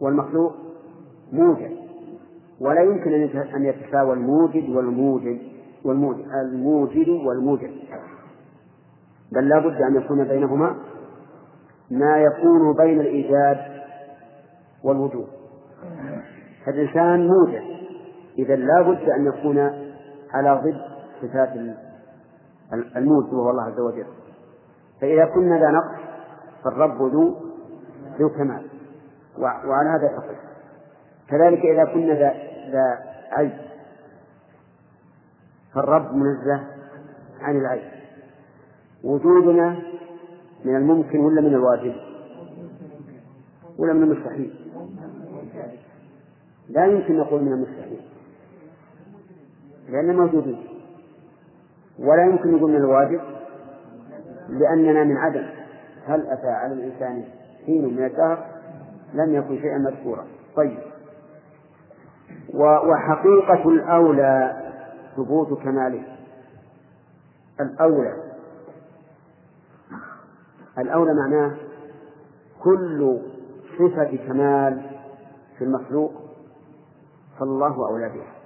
والمخلوق موجد ولا يمكن أن يتساوى الموجد والموجد والموجد الموجد والموجد. بل لا بد أن يكون بينهما ما يكون بين الإيجاد والوجود. فالإنسان موجد إذا لا بد أن يكون على ضد صفات الموجد وهو الله عز وجل. فإذا كنا ذا نقص فالرب ذو ذو كمال. وعلى هذا فقط كذلك إذا كنا ذا ذا عيب فالرب منزه عن العيب. وجودنا من الممكن ولا من الواجب؟ ولا من المستحيل. لا يمكن نقول من المستحيل. لأننا موجودين ولا يمكن نقول من الواجب لأننا من عدم. هل أتى على الإنسان حين من الدهر؟ لم يكن شيئا مذكورا. طيب. وحقيقة الأولى ثبوت كماله. الأولى. الأولى معناه كل صفة كمال في المخلوق فالله أولى بها.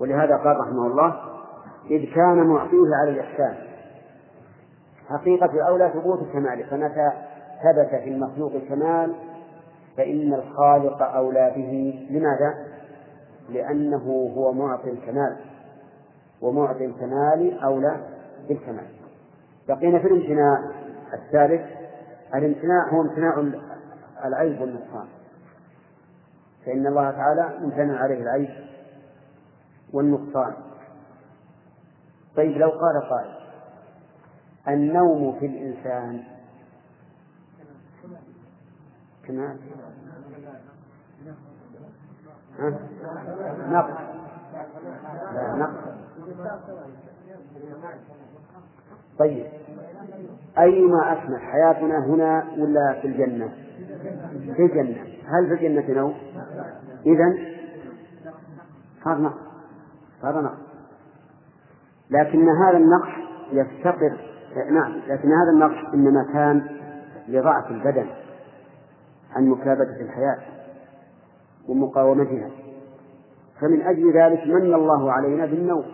ولهذا قال رحمه الله إذ كان معطيه على الإحسان. حقيقة الأولى ثبوت كماله فمتى ثبت في المخلوق كمال فإن الخالق أولى به. لماذا؟ لأنه هو معطي الكمال. ومعطي الكمال أولى بالكمال. بقينا في الامتناع الثالث. الامتناع هو امتناع العيب والنقصان. فإن الله تعالى امتنع عليه العيب. والنقصان. طيب لو قال قائل النوم في الإنسان كمال. نقص. لا نقص. طيب أيما أكمل حياتنا هنا ولا في الجنة؟ في الجنة. هل في الجنة نوم؟ إذا هذا نقص. هذا نقص. لكن هذا النقص يفتقر نعم لكن هذا النقص إنما كان لضعف البدن عن مكابدة الحياة ومقاومتها. فمن أجل ذلك من الله علينا بالنوم.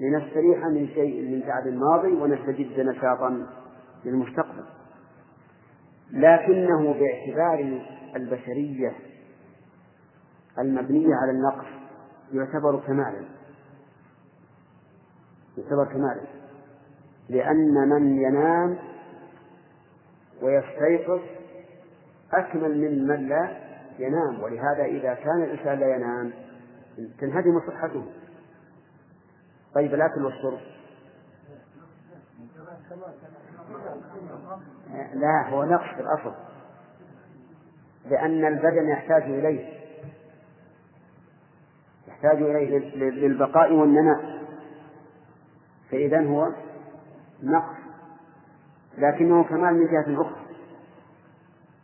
لنستريح من شيء من تعب الماضي ونستجد نشاطا للمستقبل. لكنه باعتبار البشرية المبنية على النقص يعتبر كمالا. يعتبر كمالا. لأن من ينام ويستيقظ أكمل من من لا ينام. ولهذا إذا كان الإنسان لا ينام تنهدم صحته. طيب الأكل والشرب؟ لا هو نقص في الأصل. لأن البدن يحتاج إليه. يحتاج إليه للبقاء والنماء. فإذا هو نقص لكنه كمال من جهة أخرى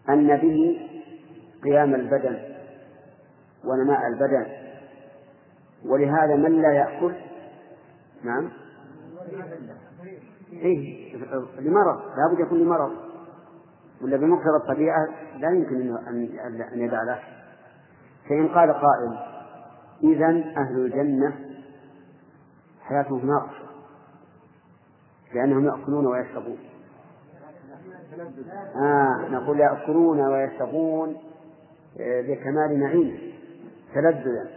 أن به قيام البدن ونماء البدن. ولهذا من لا يأكل؟ نعم. إيه لمرض لابد يكون لمرض. ولا بمقتضى الطبيعة لا يمكن أن يدع له. فإن قال قائل إذا أهل الجنة حياتهم ناقصة لأنهم يأكلون ويشربون. آه نقول يأكلون ويشربون آه، بكمال نعيم تلذذا.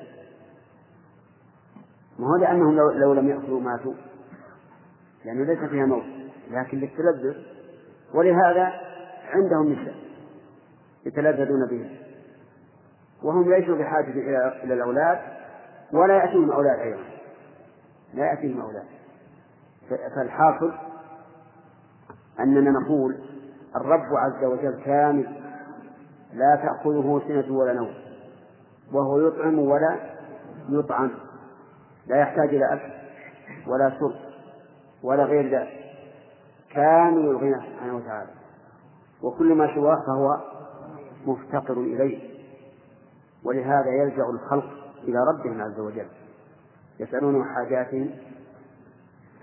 ما هو لأنهم لو, لو لم يأكلوا ماتوا لأنه ليس فيها موت لكن للتلذذ. ولهذا عندهم نساء يتلذذون بهم وهم ليسوا بحاجة إلى الأولاد ولا يأتيهم أولاد أيضا. لا يأتيهم أولاد. فالحاصل أننا نقول الرب عز وجل كامل لا تأخذه سنة ولا نوم. وهو يطعم ولا يطعم. لا يحتاج إلى أكل ولا شرب ولا غير ذلك. كامل الغنى سبحانه وتعالى. وكل ما سواه فهو مفتقر إليه. ولهذا يلجأ الخلق إلى ربهم عز وجل. يسألون حاجاتهم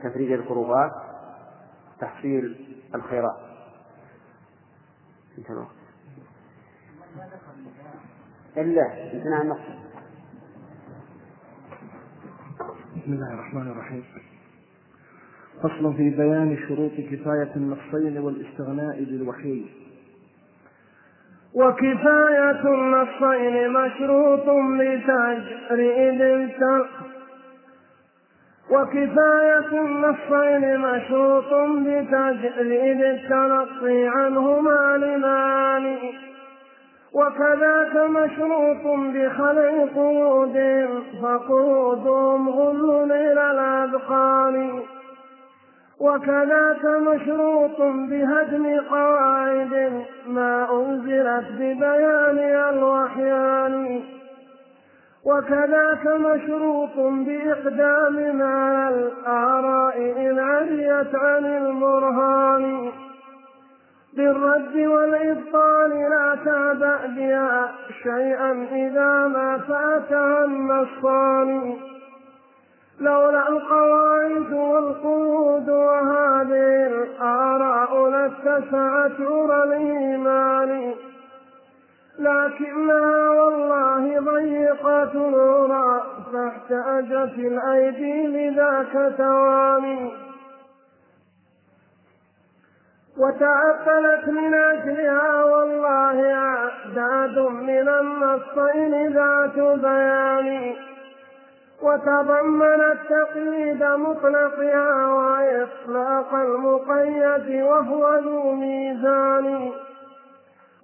تفريج الكروبات تحصيل الخيرات. انتهى الوقت. إلا انتهى عن بسم الله الرحمن الرحيم. فصل في بيان شروط كفاية النصين والاستغناء بالوحي وكفاية النصين مشروط بتجريد وكفاية النصين مشروط بتجريد التلقي عنهما لماني وكذاك مشروط بخلع قيود فقيودهم غل إلى الأذقان وكذاك مشروط بهدم قواعد ما أنزلت ببيان الوحيان. وكذاك مشروط بإقدام ما الآراء إن عريت عن المرهان. بالرد والإبطال لا تعبأ بها شيئا إذا ما فاتها النصان لولا القواعد والقيود وهذه الآراء لاتسعت عرى الإيمان. لكنها والله ضيقة نورا فاحتاجت الأيدي لذاك تواني وتعطلت من أجلها والله أعداد من النصين ذات بيان. وتضمنت تقييد مطلقها وإطلاق المقيد وهو ذو ميزان.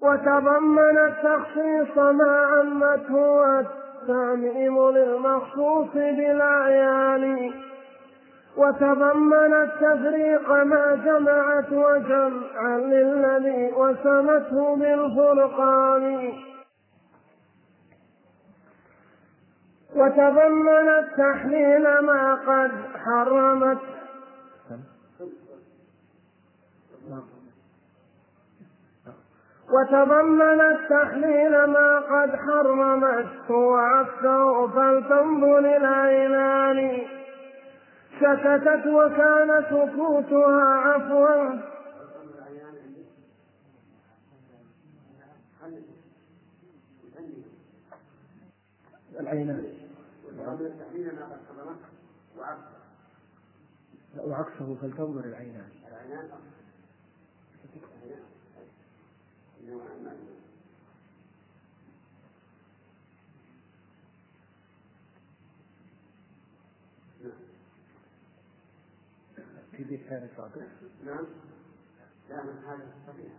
وتضمنت تخصيص ما عمته والتعميم للمخصوص بالأعيان. وتضمنت تفريق ما جمعت وجمعا للذي وسمته بالفرقان. وتضمنت تحليل ما قد حرمت. وتضمنت تحليل ما قد حرمته وعكسه فلتنظر العينان سكتت وكان سكوتها عفوا. العينان. وعكسه. فلتنظر العينان. في ذي كان صادق؟ نعم. لا من هذا صحيح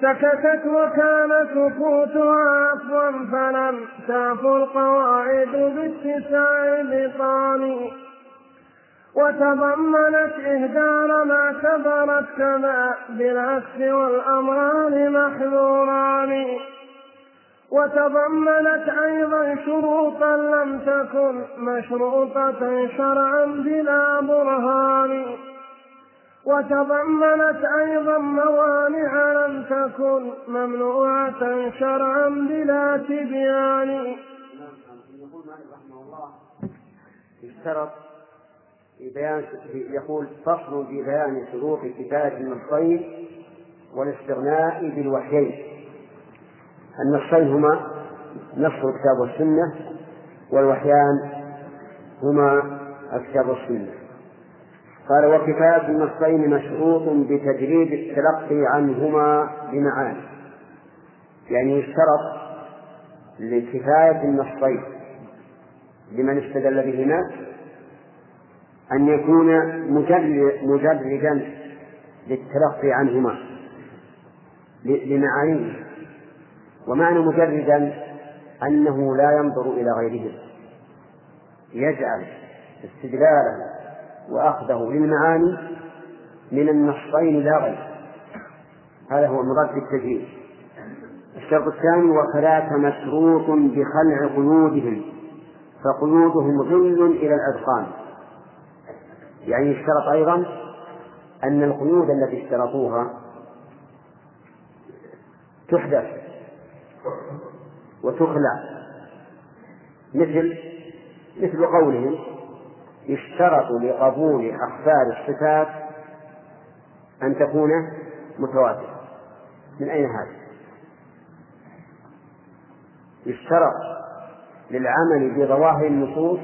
سكتت وكان سكوتها عفوا فلم تعف القواعد باتساع بطان. وتضمنت إهدار ما كبرت كما بالعكس والأمران محذوران. وتضمنت أيضا شروطا لم تكن مشروطة شرعا بلا برهان. وتضمنت أيضا موانع لم تكن ممنوعة شرعا بلا تبيان. اشترط في بيان يقول فصل في بيان شروط كفاية النصين والاستغناء بالوحيين. النصين هما نص الكتاب والسنة والوحيان هما الكتاب والسنة. قال وكفاية النصين مشروط بتجريد التلقي عنهما بمعاني. يعني يشترط لكفاية النصين لمن استدل بهما أن يكون مجردا للتلقي عنهما لمعانيه. ومعنى مجردا أنه لا ينظر إلى غيرهم يجعل استدلاله وأخذه للمعاني من النصين لا غير. هذا هو المراد بالتجريد الشرط الثاني وكذاك مشروط بخلع قيودهم فقيودهم غل إلى الأذقان يعني اشترط أيضا أن القيود التي اشترطوها تحدث وتخلع مثل مثل قولهم. يشترط لقبول أخبار الصفات أن تكون متواترة من أين هذا؟ يشترط للعمل بظواهر النصوص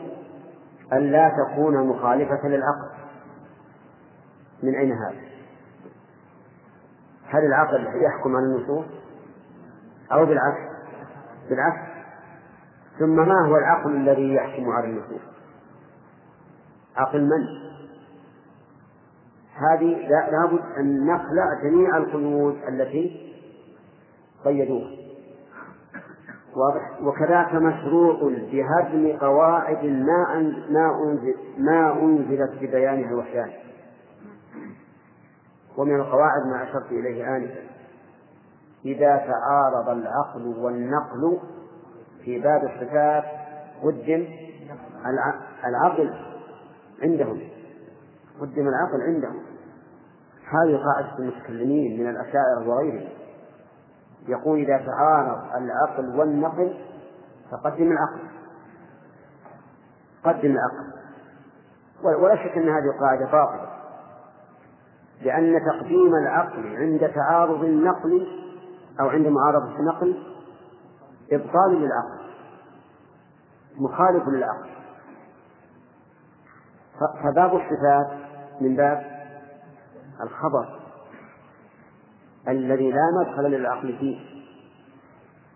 أن لا تكون مخالفة للعقل من أين هذا؟ هل العقل يحكم على النصوص أو بالعكس؟ بالعكس ثم ما هو العقل الذي يحكم على النصوص؟ عقل من؟ هذه لابد أن نخلع جميع القيود التي قيدوها. وكذاك مشروط بهدم قواعد ما ما أنزل ما أنزلت ببيانها الوحيان. ومن القواعد ما أشرت إليه آنفا. إذا تعارض العقل والنقل في باب الصفات قدم العقل. عندهم قدم العقل عندهم. هذه قاعدة المتكلمين من الأشاعرة وغيرهم. يقول إذا تعارض العقل والنقل فقدم العقل. قدم العقل. ولا شك أن هذه القاعدة باطلة. لأن تقديم العقل عند تعارض النقل أو عند معارضة النقل إبطال للعقل مخالف للعقل. فباب الصفات من باب الخبر الذي لا مدخل للعقل فيه.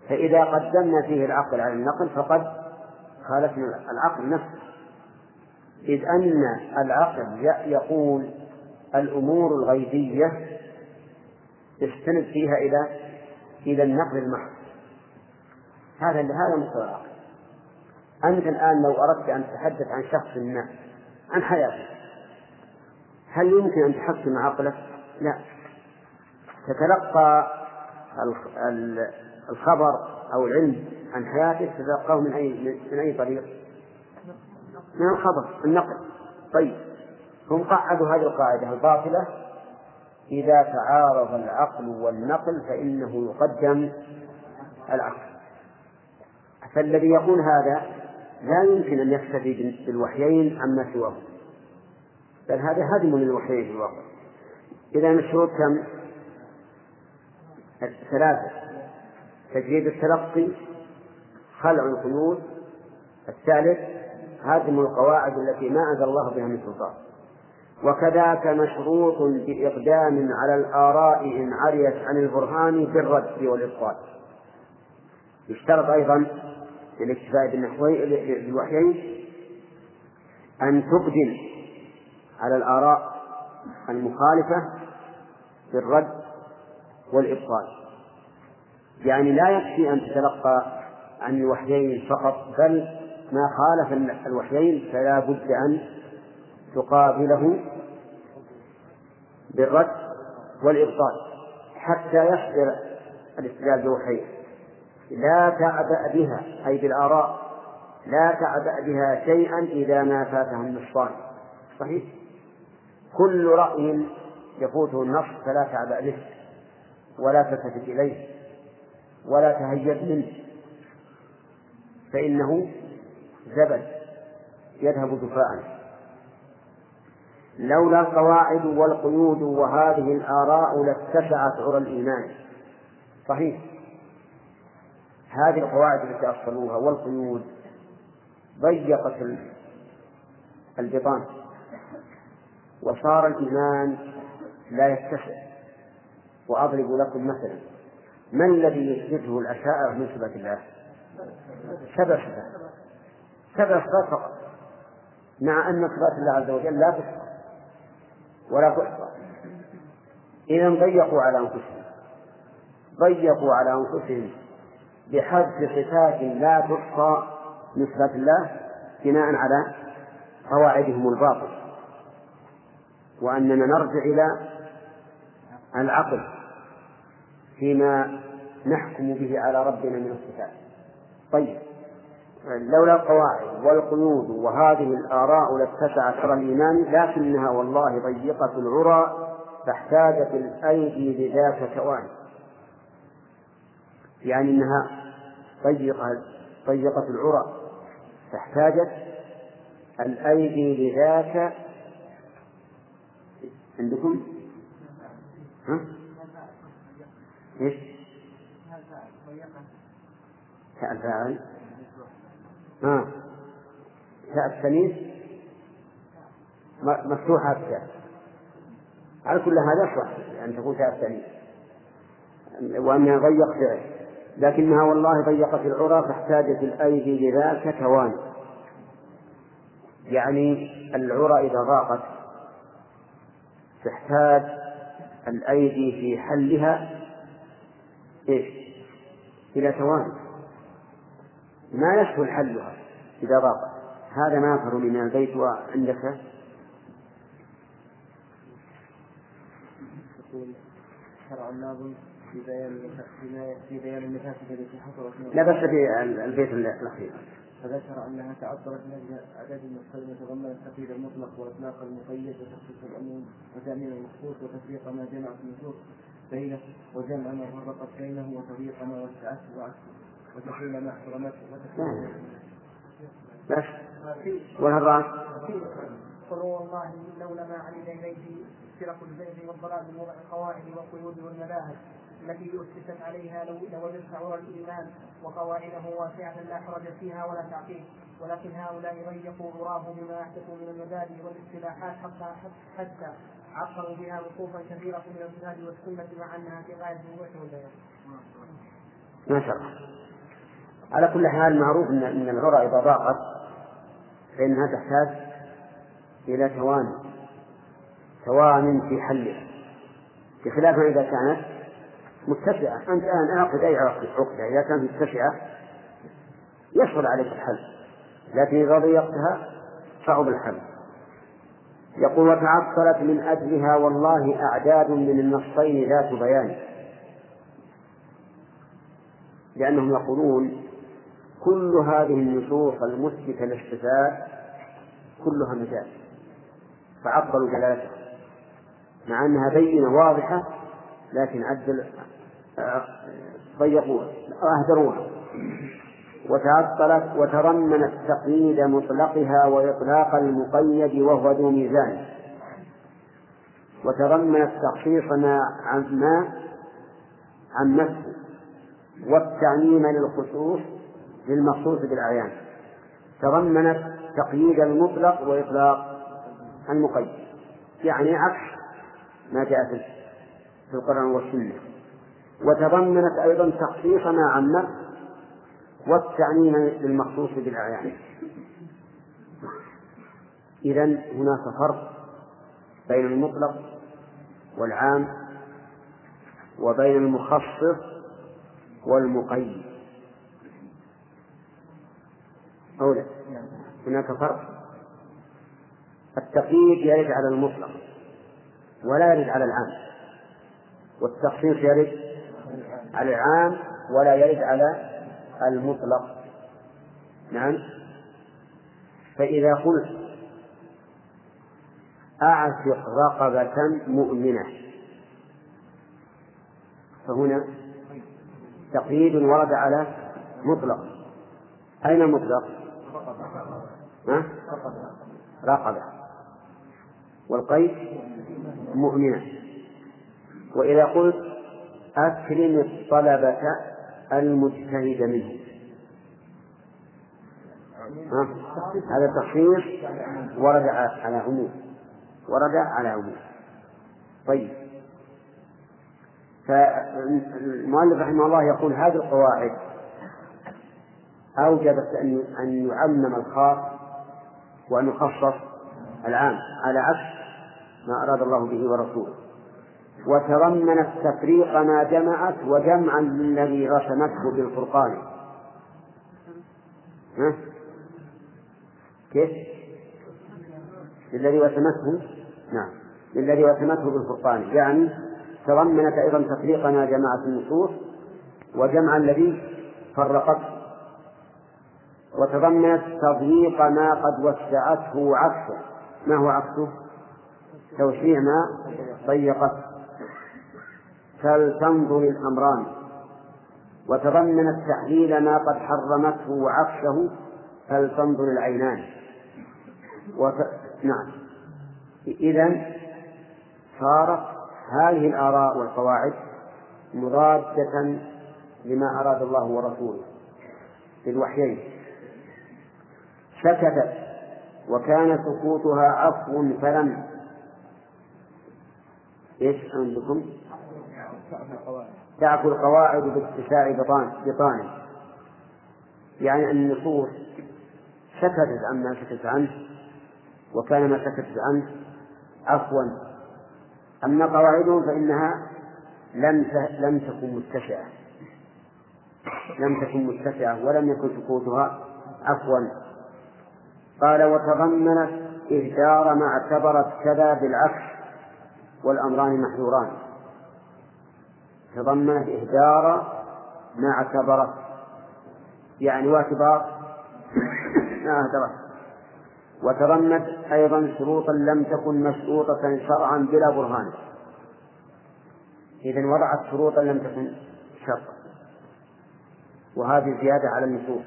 فإذا قدمنا فيه العقل على النقل فقد خالفنا العقل نفسه. إذ أن العقل يقول الأمور الغيبية استند فيها إلى إلى النقل المحض. هذا هذا مستوى العقل. أنت الآن لو أردت أن تتحدث عن شخص ما عن حياته. هل يمكن أن تحكم عقلك؟ لا. تتلقى الخبر أو العلم عن حياته تتلقاه من أي من أي طريق؟ من الخبر النقل. طيب. هم قعدوا هذه القاعدة الباطلة. إذا تعارض العقل والنقل فإنه يقدم العقل. فالذي يقول هذا لا يمكن أن يكتفي بالوحيين عما سواه. بل هذا هدم للوحيين في الواقع. إذا الشروط كم؟ ثلاثة تجريد التلقي خلع القيود. الثالث هدم القواعد التي ما أنزل الله بها من سلطان. وكذاك مشروط بإقدام على الآراء إن عريت عن البرهان بالرد والإبطال. يشترط أيضا للاكتفاء بالوحيين أن تقدم على الآراء المخالفة بالرد والإبطال. يعني لا يكفي أن تتلقى عن الوحيين فقط بل ما خالف الوحيين فلا بد أن تقابله بالرد والإبطال حتى يصدر الاستدلال بوحيين لا تعبأ بها أي بالآراء لا تعبأ بها شيئا إذا ما فاته النصان صحيح؟ كل رأي يفوته النص فلا تعبأ به ولا تلتفت إليه ولا تهيب منه. فإنه زبد يذهب دفاعا لولا القواعد والقيود وهذه الآراء لاتسعت عرى الإيمان. صحيح؟ هذه القواعد التي أصلوها والقيود ضيقت البطان. وصار الإيمان لا يتسع. وأضرب لكم مثلا ما الذي يثبته الأشاعرة من صفات الله؟ سبع صفات. سبع صفات فقط. مع أن صفات الله عز وجل لا تحصى ولا تحصى إذا ضيقوا على أنفسهم. ضيقوا على أنفسهم. بحذف صفات لا تحصى من صفات الله بناء على قواعدهم الباطل. وأننا نرجع إلى العقل فيما نحكم به على ربنا من الصفات. طيب لولا القواعد والقيود وهذه الآراء لاتسعت عرى الإيمان لكنها والله ضيقة العرى فاحتاجت الأيدي لذاك كوان. يعني أنها ضيقة ضيقة العرى. فاحتاجت الأيدي لذاك. عندكم؟ ها؟ إيش؟ تاء الفاعل ها. تاء التمييز. مفتوحة التاء على كل هذا صح أن تكون تاء التمييز. وأنها ضيق فعل. لكنها والله ضيقت العرى فاحتاجت الأيدي لذاك تواني يعني العرى إذا ضاقت تحتاج الأيدي في حلها إيش؟ إلى تواني ما يسهل حلها إذا ضاقت. هذا ما يظهر من البيت وعندك. شرع الناظم. في بيان في بيان المفاسد التي حصلت لا بس في البيت الأخير. فذكر أنها تعطلت من أجل عدد المفصل يتضمن التقييد المطلق وإطلاق المقيد وتخصيص الأمور وتامين المخصوص وتفريق ما جمع في النصوص بينه وجمع ما فرقت بينه وتضييق ما وسعته وعكسه وتحيل ما حرمته وتحيل بس. والهراس قل هو الله لولا ما علم اليه فرق الزيغ والضلال من وضع القواعد والقيود والمذاهب. التي أسست عليها لو لوجدت عور الإيمان وقواعده واسعة لا حرج فيها ولا تعقيد ولكن هؤلاء ضيقوا عراه بما أحدثوا من المبادئ والاصطلاحات حتى حتى عقروا بها وقوفا كثيرة من الكتاب والسنة مع أنها في غاية الوضوح والبيان. ما شاء الله. على كل حال معروف ان إن العرى إذا ضاقت فإنها تحتاج إلى تواني توان في حلها بخلاف إذا كانت متسعة. أنت الآن أعقد أي عقدة إذا كانت متسعة يسهل عليك الحل. لكن إذا ضيقتها صعب الحل. يقول وتعطلت من أجلها والله أعداد من النصين ذات بيان. لأنهم يقولون كل هذه النصوص المثبتة للصفات كلها مجاز فعطلوا دلالتها مع أنها بينة واضحة لكن عدل ضيقوها أهدروها وتعطلت وتضمنت تقييد مطلقها وإطلاق المقيد وهو ذو ميزان. وتضمنت تخصيص ما عن ما عن نفسه والتعميم للخصوص للمخصوص بالأعيان. تضمنت تقييد المطلق وإطلاق المقيد. يعني عكس ما جاء في القرآن والسنة. وتضمنت أيضا تخصيص ما عم والتعميم للمخصوص بالأعيان. إذا هناك فرق بين المطلق والعام وبين المخصص والمقيد. أو لا هناك فرق. التقييد يرد على المطلق ولا يرد على العام. والتخصيص يرد على العام ولا يرد على المطلق. نعم. فإذا قلت أعتق رقبة مؤمنة فهنا تقييد ورد على مطلق. أين المطلق؟ ها؟ رقبة. والقيد مؤمنة. وإذا قلت أكرم الطلبة المجتهد منه هذا تخصيص ورد على عموم ورد على عموم طيب. فالمؤلف رحمه الله يقول هذه القواعد أوجبت أن أن يعمم الخاص وأن يخصص العام على عكس ما أراد الله به ورسوله. وتضمنت تفريق ما جمعت وجمعا للذي رسمته بالفرقان. ها؟ كيف؟ للذي رسمته؟ نعم. للذي رسمته بالفرقان. يعني تضمنت أيضا تفريق ما جمعت النصوص وجمع الذي فرقته. وتضمنت تضييق ما قد وسعته عكسه. ما هو عكسه؟ توسيع ما ضيقته. فلتنظر الأمران. وتضمنت تحليل ما قد حرمته وعكسه فلتنظر العينان. وت... نعم. إذا صارت هذه الآراء والقواعد مضادة لما أراد الله ورسوله في الوحيين سكتت وكان سكوتها عفو فلم. إيش عندكم؟ تعفو القواعد. باتساع بطان بطانه. يعني أن النصوص سكتت عما سكت عنه وكان ما سكتت عنه عفوا. أما قواعدهم فإنها لم لم تكن متسعة. لم تكن متسعة ولم يكن سكوتها عفوا. قال وتضمنت إهدار ما اعتبرت كذا بالعكس والأمران محذوران. تضمنت إهدار ما اعتبرت يعني واعتبار ما أهدرت وتضمنت أيضا شروطا لم تكن مشروطة شرعا بلا برهان. إذا وضعت شروطا لم تكن شرطا وهذه زيادة على النصوص.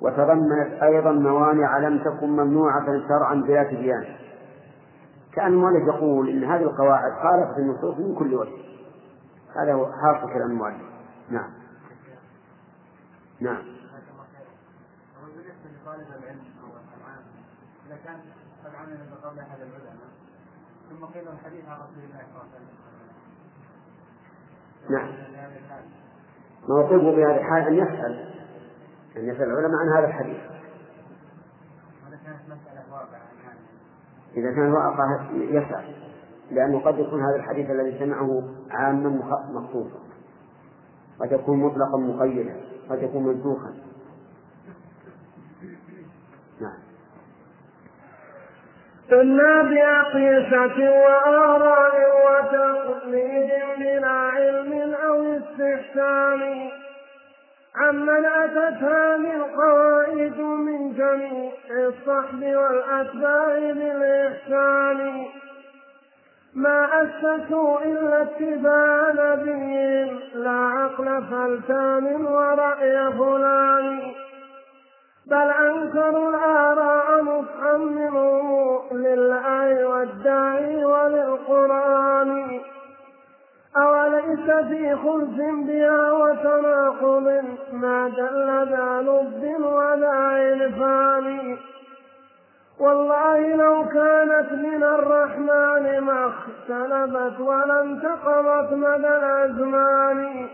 وتضمنت أيضا موانع لم تكن ممنوعة شرعا بلا تبيان. كأن المؤلف يقول إن هذه القواعد خالفت النصوص من كل وجه. هذا هو حاصل كلام المؤلف. نعم. نعم. إذا كان قد عمل بقول أحد العلماء ثم قيل الحديث عن رسول الله صلى الله عليه وسلم نعم يطلب بهذه الحال أن يسأل أن يسأل العلماء عن هذا الحديث. إذا كان واقع يسأل لأنه قد يكون هذا الحديث الذي سمعه عاما مخصوصا. قد يكون مطلقا مقيدا. قد يكون منسوخا نعم. إلا بأقيسة وآراء وتقليد بلا علم أو استحسان. عمن أتت هذه القواعد من جميع الصحب والأتباع بالإحسان. ما أسسوا إلا اتباع نبيهم لا عقل فلتان ورأي فلان. بل أنكروا الآراء منهم للآي والداعي وللقرآن. أوليس في خلف بها وتناقض؟ ما دل ذا لب ولا عرفان. والله لو كانت من الرحمن ما اختلفت ولا انتقضت مدى الأزمان.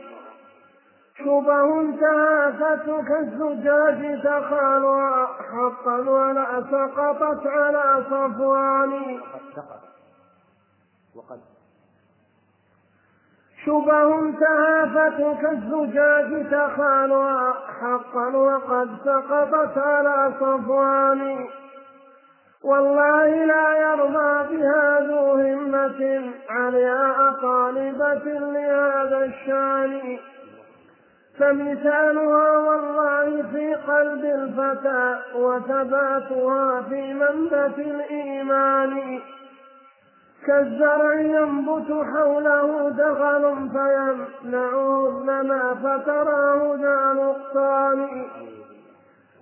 شبه تهافت كالزجاج تخالها حقا ولا سقطت على صفوان. وقد شبه تهافت كالزجاج تخالها حقا وقد سقطت على صفوان. والله لا يرضى بها ذو همة علياء طالبة لهذا الشأن. فمثالها والله في قلب الفتى وثباتها في منبت الإيمان. كالزرع ينبت حوله دخل فيمنعه النمى فتراه ذا نقصان.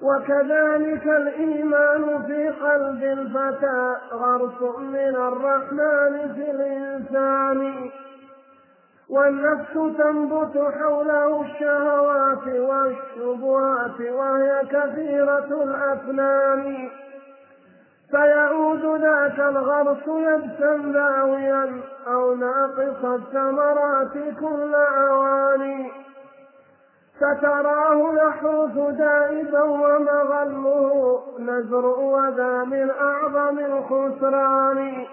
وكذلك الإيمان في قلب الفتى غرس من الرحمن في الإنسان. والنفس تنبت حوله الشهوات والشبهات وهي كثيرة الأفنان. فيعود ذاك الغرس يبسا ذاويا أو ناقص الثمرات كل أواني فتراه يحرث دائبا ومغله نزر وذا من أعظم الخسران.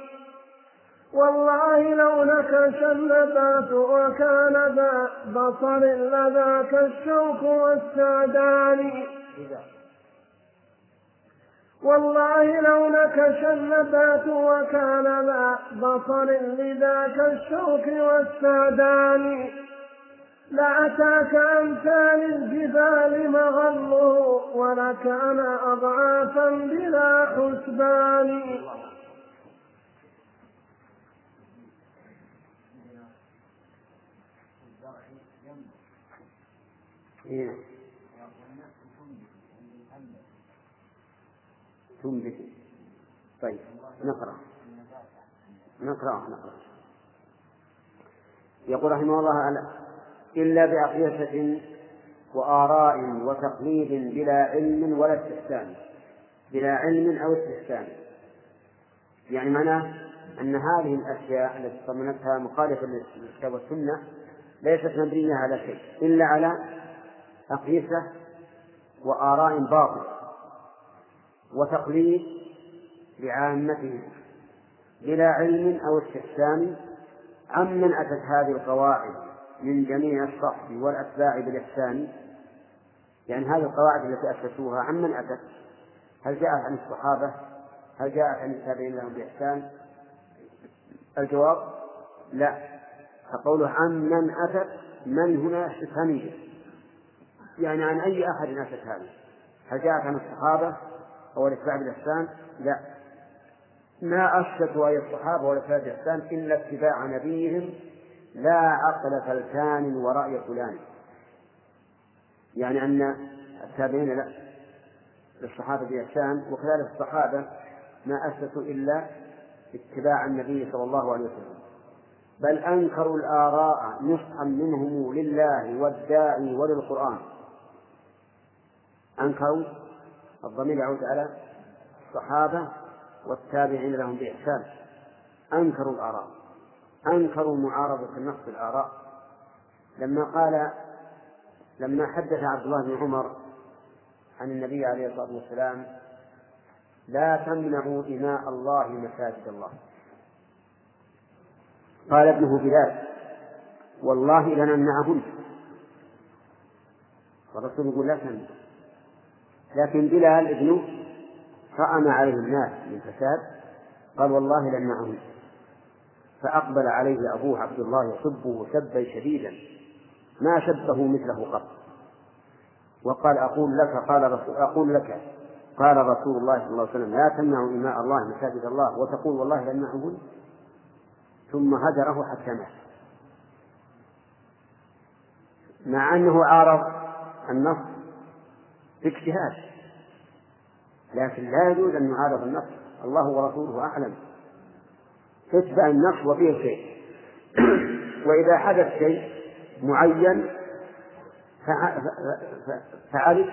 والله لو نكش النبات وكان ذا بصر لذاك الشوك والسعدان. والله لو نكش النبات وكان ذا بصر لذاك الشوك والسعدان. لأتاك أمثال الجبال مغله ولكان أضعافا بلا حسبان. إيه. تنبت. طيب نقرأ. نقرأ نقرأ. يقول رحمه الله إلا بأقيسة وآراء وتقليد بلا علم ولا استحسان بلا علم أو استحسان. يعني معناه أن هذه الأشياء التي ضمنتها مخالفة للكتاب والسنة ليست مبنية على شيء إلا على أقيسة وآراء باطلة وتقليد بعامته بلا علم أو استحسان عمن أتت هذه القواعد من جميع الصحب والأتباع بالإحسان يعني هذه القواعد التي أسسوها عمن أتت؟ هل جاءت عن الصحابة؟ هل جاءت عن التابعين لهم بإحسان؟ الجواب لا. فقوله عمن أتت من هنا؟ استفهامية يعني عن أي أحد أتت هذه؟ هل جاءت عن الصحابة أو الإتباع بالإحسان؟ لا. ما أثبتوا أي الصحابة والإتباع بالإحسان إلا اتباع نبيهم لا عقل فلتان ورأي فلان. يعني أن التابعين لا للصحابة بإحسان وكذلك الصحابة ما أثبتوا إلا اتباع النبي صلى الله عليه وسلم. بل أنكروا الآراء نصحا منهم لله والداعي وللقرآن. أنكروا الضمير يعود على الصحابة والتابعين لهم بإحسان. أنكروا الآراء. أنكروا معارضة النص بالآراء. لما قال لما حدث عبد الله بن عمر عن النبي عليه الصلاة والسلام لا تمنعوا إماء الله مساجد الله. قال ابنه بلال والله لنمنعهن والرسول يقول لا تمنع. لكن بلال ابنه رأى ما عليه الناس من فساد قال والله لنمنعهن فأقبل عليه أبوه عبد الله يسبه سبا شديدا ما سبه مثله قط. وقال أقول لك قال رسول أقول لك قال رسول الله صلى الله عليه وسلم لا تمنعوا إماء الله مساجد الله وتقول والله لنمنعهن ثم هجره حتى مات. مع أنه عارض النص باجتهاد لكن لا يجوز أن يعارض النص. الله ورسوله أعلم. اتبع النص وفيه شيء. وإذا حدث شيء معين فعرف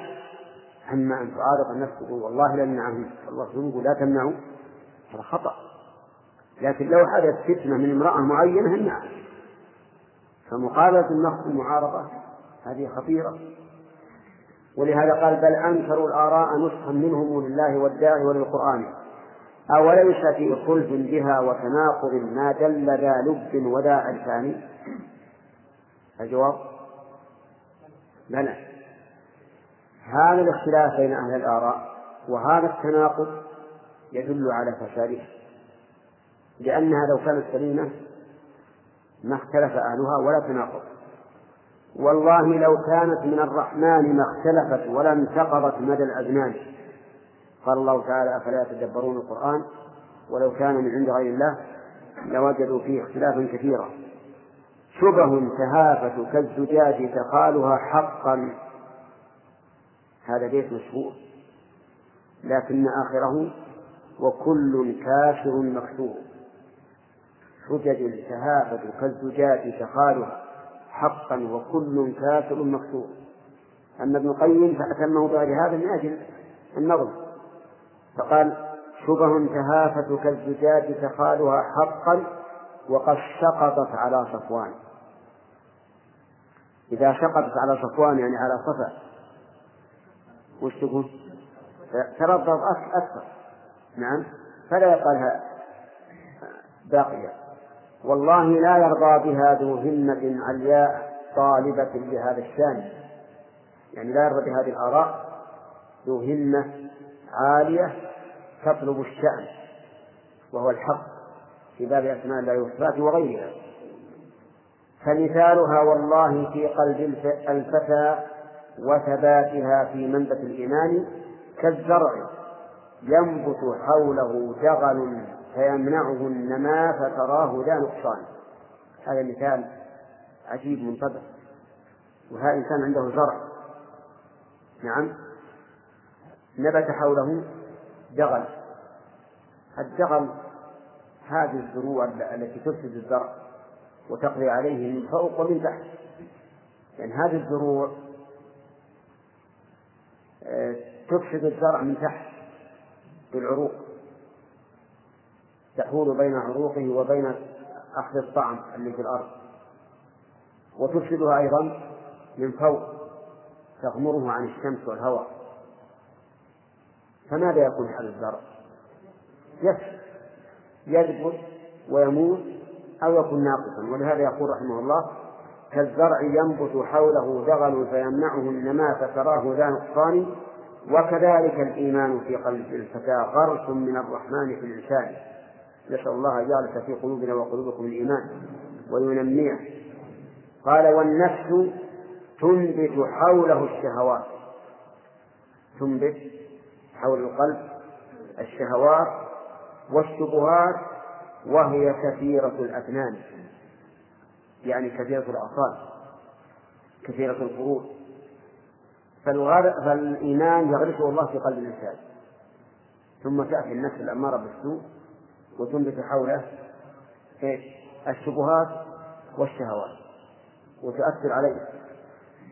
أما أن تعارض النفس تقول والله لن نعم الله يقول لا تمنعوا هذا خطأ. لكن لو حدث فتنة من امرأة معينة نعم فمقابلة النص المعارضة هذه خطيرة. ولهذا قال بل أنكروا الآراء نصحا منهم لله والداعي وللقرآن. أوليس في خلف بها وتناقض ما دل ذا لب وذا عرفان الجواب؟ بلى. هذا الاختلاف بين أهل الآراء وهذا التناقض يدل على فسادها لأنها لو كانت سليمة ما اختلف أهلها ولا تناقض. والله لو كانت من الرحمن ما اختلفت ولا انتقضت مدى الأزمان. قال الله تعالى أفلا يتدبرون القرآن ولو كان من عند غير الله لوجدوا فيه اختلافا كثيرا. شبه تهافت كالزجاج تقالها حقا. هذا بيت مشهور لكن آخره وكل كافر مكسور حجج تهافت كالزجاج تقالها حقا وكل كافر مكسور أما ابن القيم فأتمه بغير هذا من أجل النظم فقال شبه تهافت كالزجاج تخالها حقا وقد سقطت على صفوان. إذا سقطت على صفوان يعني على صفا. وش تقول؟ تردد أكثر. نعم. فلا يقالها باقية. والله لا يرضى بها ذو همة علياء طالبة لهذا الشأن. يعني لا يرضى بهذه الآراء ذو همة عالية تطلب الشأن وهو الحق في باب أسماء الله وصفاته وغيرها. فمثالها والله في قلب الفتى وثباتها في منبت الإيمان كالزرع ينبت حوله جغل فيمنعه النماء فتراه لا نقصان. هذا مثال عجيب منطبع وهذا إنسان عنده زرع. نعم. نبت حوله دغل. الدغل هذه الزروع التي تفسد الزرع وتقضي عليه من فوق ومن تحت. يعني هذه الزروع آه، تفسد الزرع من تحت بالعروق. تحول بين عروقه وبين أخذ الطعم اللي في الأرض. وتفسدها أيضا من فوق تغمره عن الشمس والهواء. فماذا يكون هذا الزرع؟ يفسد يذبل ويموت أو يكون ناقصا. ولهذا يقول رحمه الله كالزرع ينبت حوله دغل فيمنعه النماء فتراه ذا نقصان. وكذلك الإيمان في قلب الفتى غرس من الرحمن في الإنسان. نسأل الله أن يجعل في قلوبنا وقلوبكم الإيمان وينميه. قال والنفس تنبت حوله الشهوات. تنبت حول القلب الشهوات والشبهات وهي كثيرة الأفنان. يعني كثيرة الأعصاب كثيرة الفروض فالإيمان يغرسه الله في قلب الإنسان. ثم تأتي النفس الأمارة بالسوء وتنبت حوله إيش؟ الشبهات والشهوات وتؤثر عليه.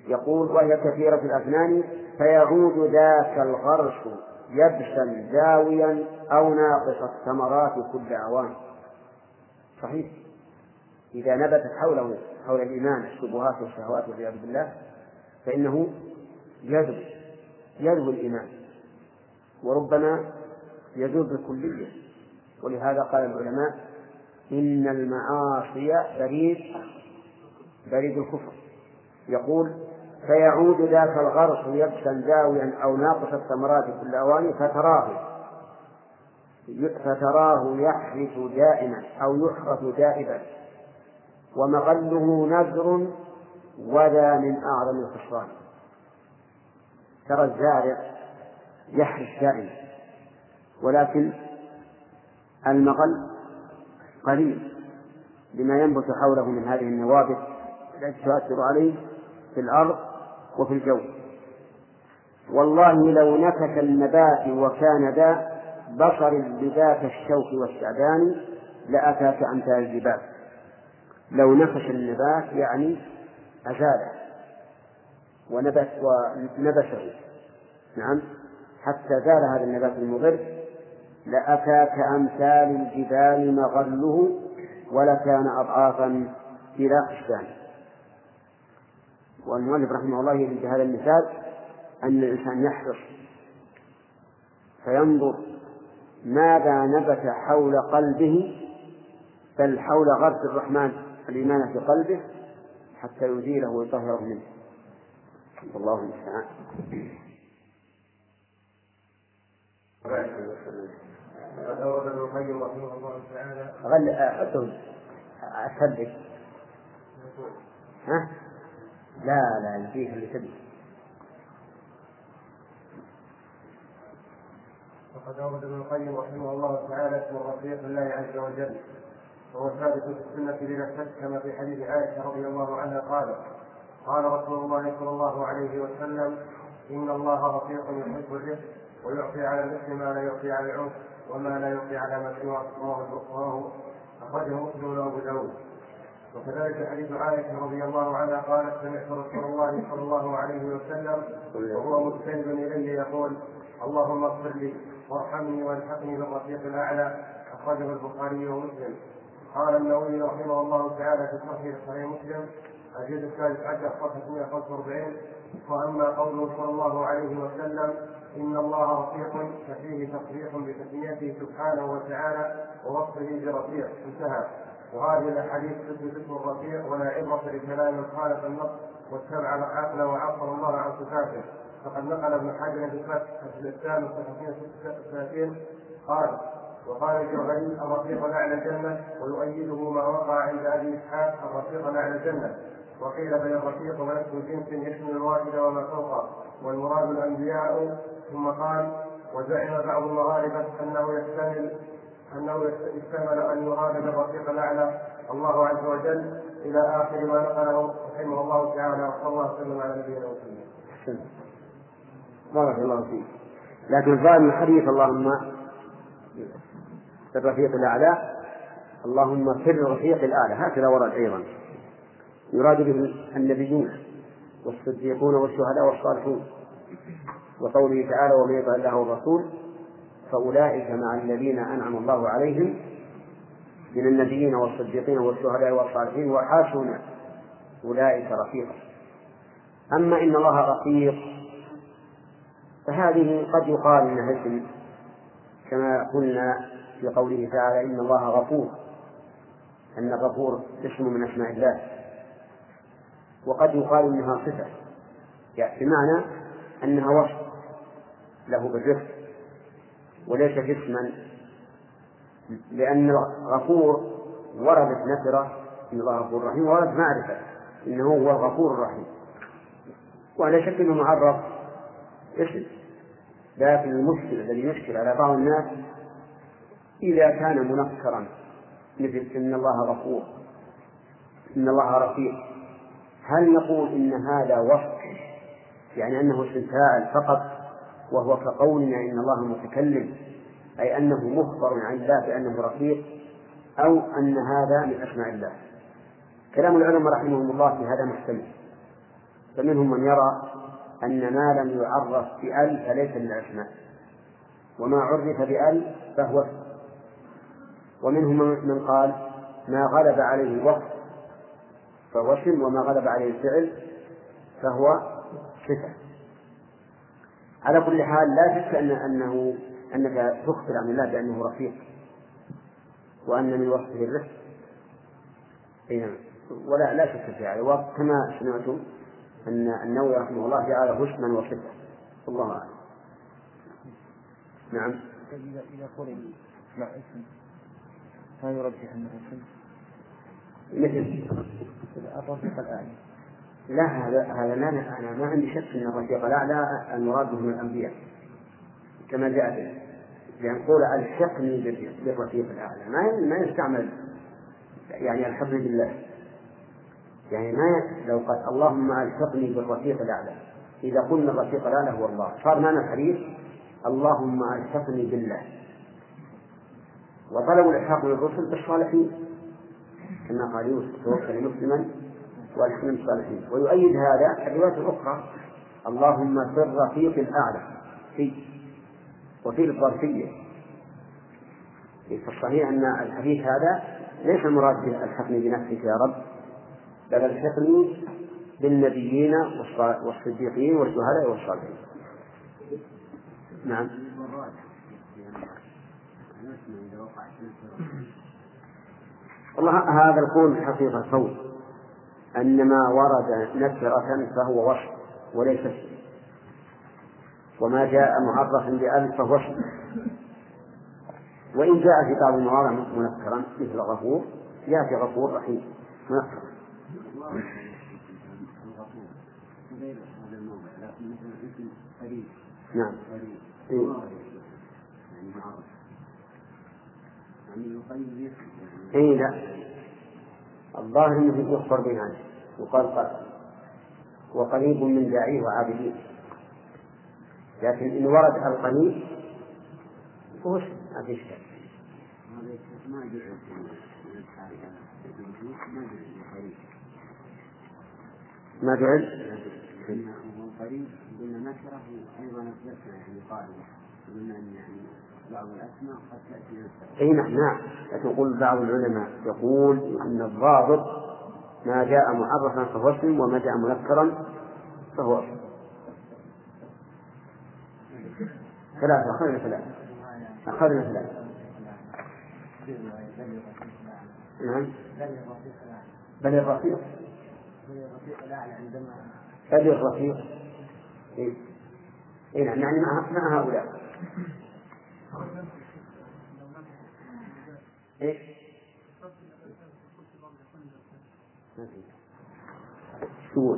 يقول وهي كثيرة الأفنان فيعود ذاك الغرس يبسا زاويا أو ناقص الثمرات كل أوان صحيح. إذا نبتت حوله حول الإيمان الشبهات والشهوات والعياذ بالله فإنه يذب يذب الإيمان. وربما يذوب بالكلية. ولهذا قال العلماء إن المعاصي بريد بريد الكفر. يقول فيعود ذاك الغرس يبسا زاويا أو ناقص الثمرات كل أوان فتراه. فتراه يحرث دائما أو يحرث دائما ومغله نذر وذا من أعظم الخسران. ترى الزارع يحرث دائما. ولكن المغل قليل لما ينبت حوله من هذه النوابت التي تؤثر عليه في الأرض وفي الجو. والله لو نكت النبات وكان ذا بصر بذات الشوك والشعبان لأتاك أمثال الجبال لو نفش النبات يعني أزاله ونبت ونبشه نعم. حتى زال هذا النبات المضر لأتاك أمثال الجبال مغله ولكان أضعافا ذاك الشان والمؤلف رحمه الله يريد بهذا المثال أن الإنسان يحرص فينظر ماذا نبت حول قلبه بل حول غرس الرحمن الإيمان في قلبه حتى يزيله ويطهره منه الله المستعان قد أورد ابن القيم رحمه الله تعالى غل حطه أثبت ها؟ لا لا يجيه اللي تبي. وقد أورد ابن القيم رحمه الله تعالى اسم الرفيق لله عز وجل وهو ثابت في السنة بلا شك كما في حديث عائشة رضي الله عنها قالت قال رسول الله صلى الله عليه وسلم إن الله رفيق يحب الرفق ويعطي على الإثم ما لا يعطي على العنف وما لا يعطي على ما سواه رواه أخرجه مسلم وأبو داود. وكذلك حديث عائشة رضي الله عنها قالت سمعت رسول الله صلى الله عليه وسلم وهو مستند إلي يقول اللهم اغفر لي وارحمني وألحقني بالرفيق الأعلى أخرجه البخاري ومسلم. قال النووي رحمه الله تعالى في صحيح صحيح مسلم الجزء الثالث عشر صفحة 145 وأما قوله صلى الله عليه وسلم إن الله رفيق ففيه تصريح بتسميته سبحانه وتعالى ووصفه برفيق. انتهى. وهذه الأحاديث تثبت اسم الرفيع ولا عبرة بكلام خالف النص واتبع عقلا وعصر الله عن صفاته فقد نقل ابن حجر في الفتح في الإسلام الثلاثين قال وقال الجوهري الرفيق الاعلى الجنة ويؤيده ما وقع عند أبي إسحاق الرفيق الاعلى الجنة. وقيل بل الرفيق ونفس جنس يشمل الواحد وما فوقه. والمراد الأنبياء. ثم قال وزعم بعض المغاربة أنه يحتمل أنه يحتمل أن يراد بالرفيق الأعلى. الله عز وجل إلى آخر ما نقله رحمه الله تعالى. وصلى الله وسلم على نبينا محمد. بارك الله فيك. لكن ظاهر الحديث اللهم في الرفيق الأعلى اللهم في الرفيق الأعلى. هكذا ورد أيضا. يراد به النبيون والصديقون والشهداء والصالحون. وقوله تعالى ومن يطع الله والرسول فأولئك مع الذين أنعم الله عليهم من النبيين والصديقين والشهداء والصالحين وحاسن أولئك رفيقا. أما إن الله رفيق فهذه قد يقال إنها اسم كما قلنا في قوله تعالى إن الله غفور أن الغفور اسم من أسماء الله. وقد يقال إنها صفة يعني بمعنى أنها وصف له بالرفق وليست اسما لأن الغفور وردت نكرة إن الله غفور رحيم وورد معرفة إنه هو الغفور الرحيم. وعلى شك أنه معرف. اسم لكن المشكل الذي يشكل على بعض الناس إذا كان منكرا مثل إن الله غفور إن الله رفيق هل نقول إن هذا وصف؟ يعني أنه اسم فاعل فقط؟ وهو كقولنا إن الله متكلم أي أنه مخبر عن الله بأنه رفيق أو أن هذا من أسماء الله. كلام العلماء رحمهم الله في هذا محتمل. فمنهم من يرى أن ما لم يعرف بأل فليس من الأسماء. وما عرف بأل فهو ومنهم من قال ما غلب عليه الوصف فهو اسم وما غلب عليه الفعل فهو صفة. على كل حال لا شك أن أنه أنك تخبر عن الله بأنه رفيق وأن من وصفه الرفق. أي نعم. ولا لا شك في هذا. وكما سمعتم أن النووي رحمه الله جعله اسما وصفة والله أعلم. نعم. إذا إذا قرن مع اسم ما يرجح أنه اسم مثل. الرفيق الأعلى لا هذا هذا ما أنا ما عندي شك أن الرفيق الأعلى المراد به من الأنبياء كما جاء به لأن قول ألحقني بالرفيق الأعلى. ما ما يستعمل يعني الحقني بالله. يعني ما لو قال اللهم ألحقني بالرفيق الأعلى. إذا قلنا الرفيق الأعلى هو الله. صار معنى الحديث اللهم ألحقني بالله. وطلبوا الإلحاق بالرسل بالصالحين. كما قال يوسف توكل مسلما. والحكم بالصالحين ويؤيد هذا الرواية الأخرى اللهم في الرفيق الأعلى. في وفي الظرفية في الصحيح أن الحديث هذا ليس المراد الحقني بنفسك يا رب بل الحقني بالنبيين والصديقين والشهداء والصالحين. نعم. والله هذا القول حقيقة قول أن ما ورد نكرة فهو وصف وليس اسم. وما جاء معرفا بألف فهو اسم. وإن جاء في بعض المواضع منكرا مثل غفور يأتي غفور رحيم منكرا. نعم. اي لا. الظاهر إنه يخبر بهذا يقال قال وقريب من داعيه وعابدين لكن إن ورد القريب فهو ما في ما جعل؟ قلنا نكره أيضا اثبتنا يعني قال قلنا ان يعني أي نعم نعم. يقول بعض العلماء يقول أن الضابط ما جاء معرفا فهو اسم وما جاء منكرا فهو اسم. ثلاثة أخذنا ثلاثة. أخذنا ثلاثة. نعم. بل الرفيق. بل الرفيق إيه. إيه نعم. يعني مع هؤلاء. إيه؟ شو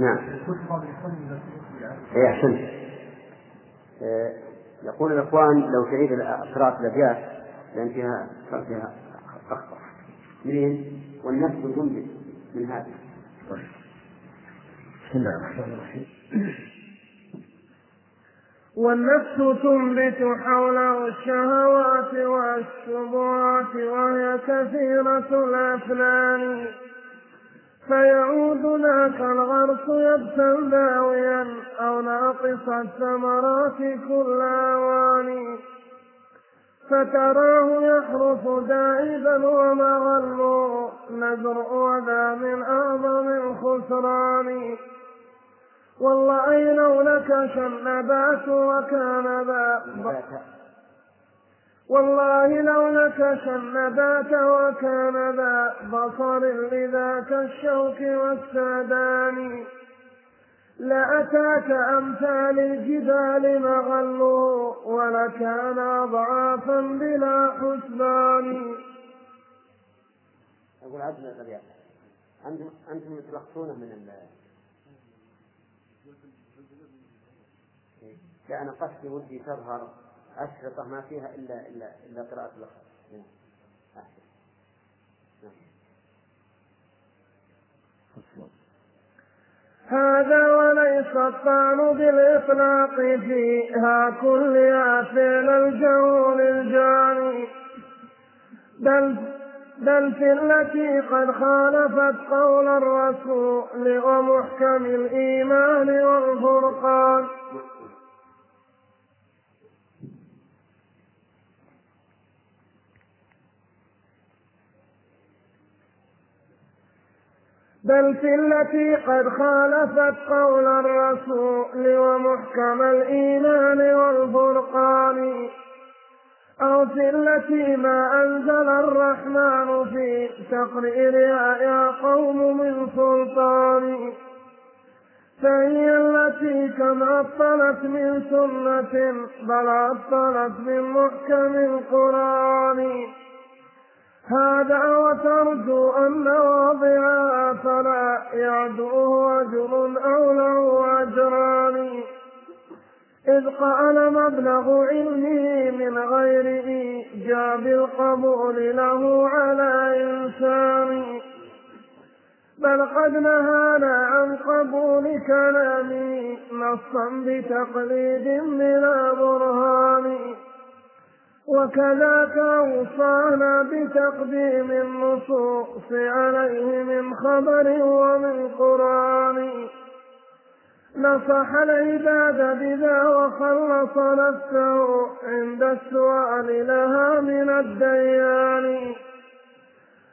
نعم. اي أحسنت. آه، يقول الإخوان لو تعيد قراءة الابيات لأن فيها فيها اخطاء منين؟ والنفس تنبت من هذا بسم الله الرحمن الرحيم. والنفس تنبت حوله الشهوات والشبهات وهي كثيرة الأفنان فيعود ذاك الغرس يبسا باويا أو ناقص الثمرات كل أوان فتراه يحرث دائبا ومغل نزر وذا من أعظم الخسران. والله لو نكش النبات وكان ذا والله لو نكش النبات وكان ذا بصر لذاك الشوك والسعدان. لأتاك أمثال الجبال مغله ولكان أضعافا بلا حسبان. أقول أعد الأبيات أنتم أنتم تلخصونه من ال لا أنا قصدي ودي تظهر أشرطة ما فيها إلا إلا إلا قراءة اللخص هذا وليس الطعن بالإطلاق فيها كلها فعل الجول الجاني. بل بل في التي قد خالفت قول الرسول ومحكم الإيمان والفرقان. بل في التي قد خالفت قول الرسول ومحكم الإيمان والفرقان. أو في التي ما أنزل الرحمن في تقريرها يا قوم من سلطان. فهي التي كم عطلت من سنة بل عطلت من محكم القرآن. هذا وترجو أن واضعها فلا يعدوه أجر أو له أجران. إذ قال مبلغ علمه من غير إيجاب القبول له على إنسان. بل قد نهانا عن قبول كلامه نصا بتقليد بلا برهان وكذاك أوصانا بتقديم النصوص عليه من خبر ومن قرآن. نصح العباد بذا وخلص نفسه عند السؤال لها من الديان.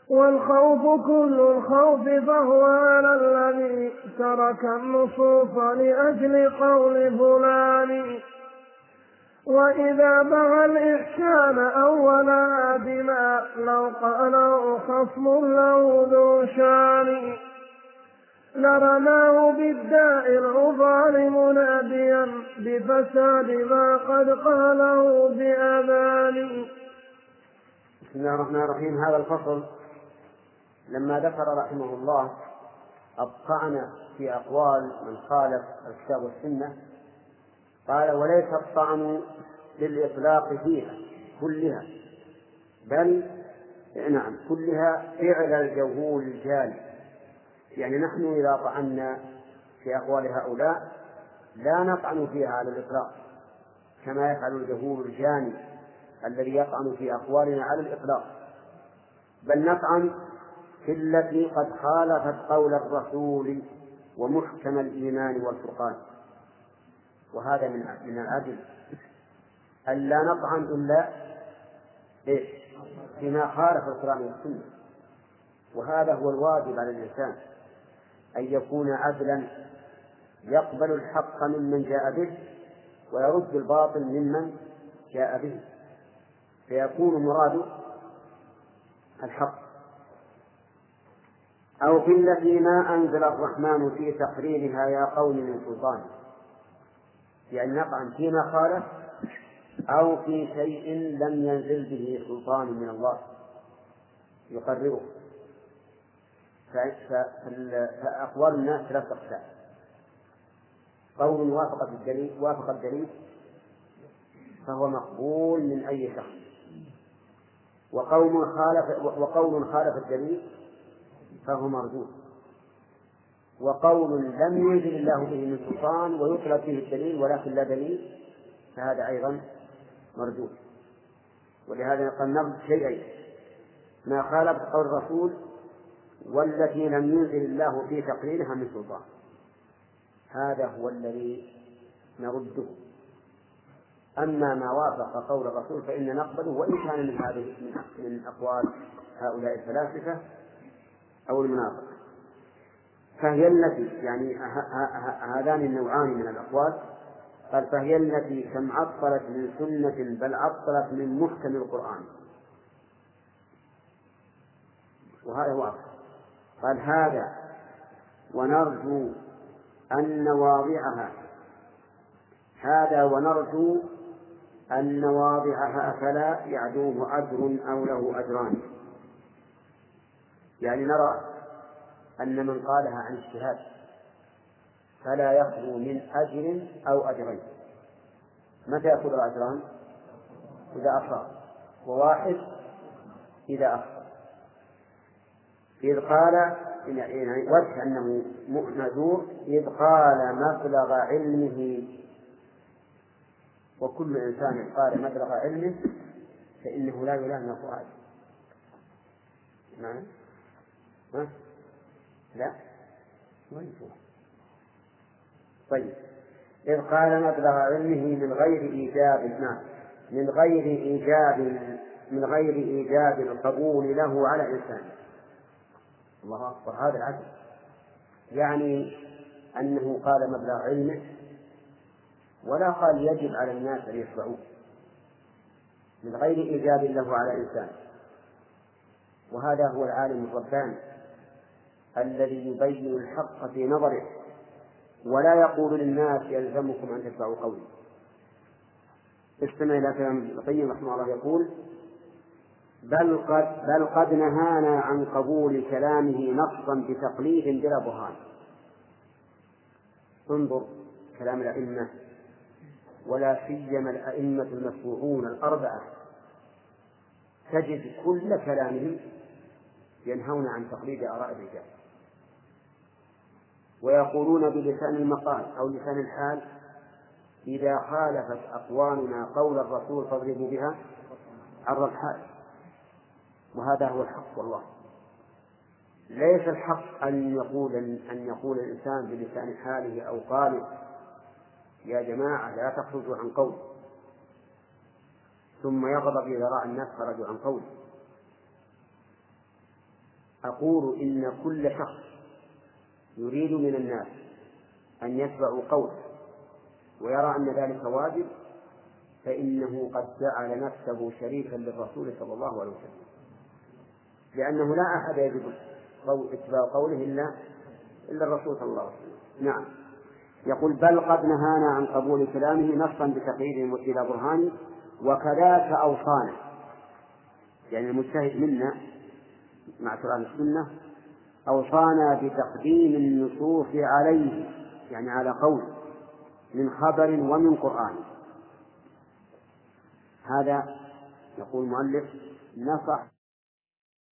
والخوف كل الخوف فهو على الذي ترك النصوص لأجل قول فلان. وإذا بغى الإحسان أول بما لو قاله خصم له ذو شان. لرماه بالداء العظال مناديا بفساد ما قد قاله بأذان. بسم الله الرحمن الرحيم. هذا الفصل لما ذكر رحمه الله الطعن في أقوال من خالف الكتاب والسنة. قال وليس الطعن للإطلاق فيها كلها. بل نعم كلها فعل الجهول الجالي يعني نحن إذا طعنا في أقوال هؤلاء لا نطعن فيها على الإطلاق كما يفعل الجهول الجاني الذي يطعن في أقوالنا على الإطلاق. بل نطعن في التي قد خالفت قول الرسول ومحكم الإيمان والفرقان. وهذا من من العدل ألا نطعن إلا إيش؟ فيما خالف القرآن والسنة. وهذا هو الواجب على الإنسان أن يكون عدلا يقبل الحق ممن جاء به ويرد الباطل ممن جاء به. فيكون مراد الحق. أو في التي ما أنزل الرحمن في تقريرها يا قوم من سلطان. يعني نطعن فيما خالف أو في شيء لم ينزل به سلطان من الله يقرره. فأقوال الناس ثلاثة أقسام قول وافق الدليل وافق الدليل فهو مقبول من أي شخص. وقول خالف وقول خالف الدليل فهو مردود وقول لم ينزل الله به من سلطان ويطلب فيه الدليل ولكن لا دليل فهذا أيضا مردود ولهذا قال نرد شيئين ما خالف قول الرسول والتي لم ينزل الله في تقريرها من سلطان. هذا هو الذي نرده. أما ما وافق قول الرسول فإن نقبله وإن كان من هذه من أقوال هؤلاء الفلاسفة أو المناطق فهي التي يعني هذان النوعان من الأقوال. قال فهي التي كم عطلت من سنة بل عطلت من محكم القرآن. وهذا هو أصل. قال هذا ونرجو أن واضعها هذا ونرجو أن واضعها فلا يعدوه أجر أو له أجران. يعني نرى أن من قالها عن اجتهاد فلا يخلو من أجر أو أجرين. متى يأخذ الأجران؟ إذا أصاب وواحد إذا أخطأ إذ قال يعني وجه أنه مأجور إذ قال مبلغ علمه. وكل إنسان قال مبلغ علمه فإنه لا يلام فؤاد. نعم. ها؟ لا؟ وين طيب. إذ قال مبلغ علمه من غير إيجاب نعم من غير إيجاب من غير إيجاب القبول له على إنسان الله أكبر. هذا العدل. يعني أنه قال مبلغ علمه ولا قال يجب على الناس أن يتبعوه من غير إيجاب له على إنسان وهذا هو العالم الرباني. الذي يبين الحق في نظره ولا يقول للناس يلزمكم أن تتبعوا قولي. استمع إلى كلام ابن القيم رحمه الله يقول بل قد بل قد نهانا عن قبول كلامه نصا بتقليد بلا برهان. انظر كلام الأئمة ولا سيما الأئمة المتبوعون الأربعة. تجد كل كلامهم ينهون عن تقليد آراء الرجال. ويقولون بلسان المقال أو لسان الحال إذا خالفت أقوالنا قول الرسول فاضربوا بها عرض الحال. وهذا هو الحق والله. ليس الحق أن يقول أن يقول الإنسان بلسان حاله أو قاله يا جماعة لا تخرجوا عن قول. ثم يغضب إذا رأى الناس خرجوا عن قول. أقول إن كل شخص يريد من الناس أن يتبعوا قوله ويرى أن ذلك واجب فإنه قد جعل نفسه شريكا للرسول صلى الله عليه وسلم. لأنه لا أحد يجب اتباع قوله إلا إلا الرسول صلى الله عليه وسلم. نعم. يقول بل قد نهانا عن قبول كلامه نصا بتقييد إلى برهان وكذاك أوصانا. يعني المجتهد منا مع كلام السنة أوصانا بتقديم النصوص عليه يعني على قول من خبر ومن قرآن. هذا يقول المؤلف نصح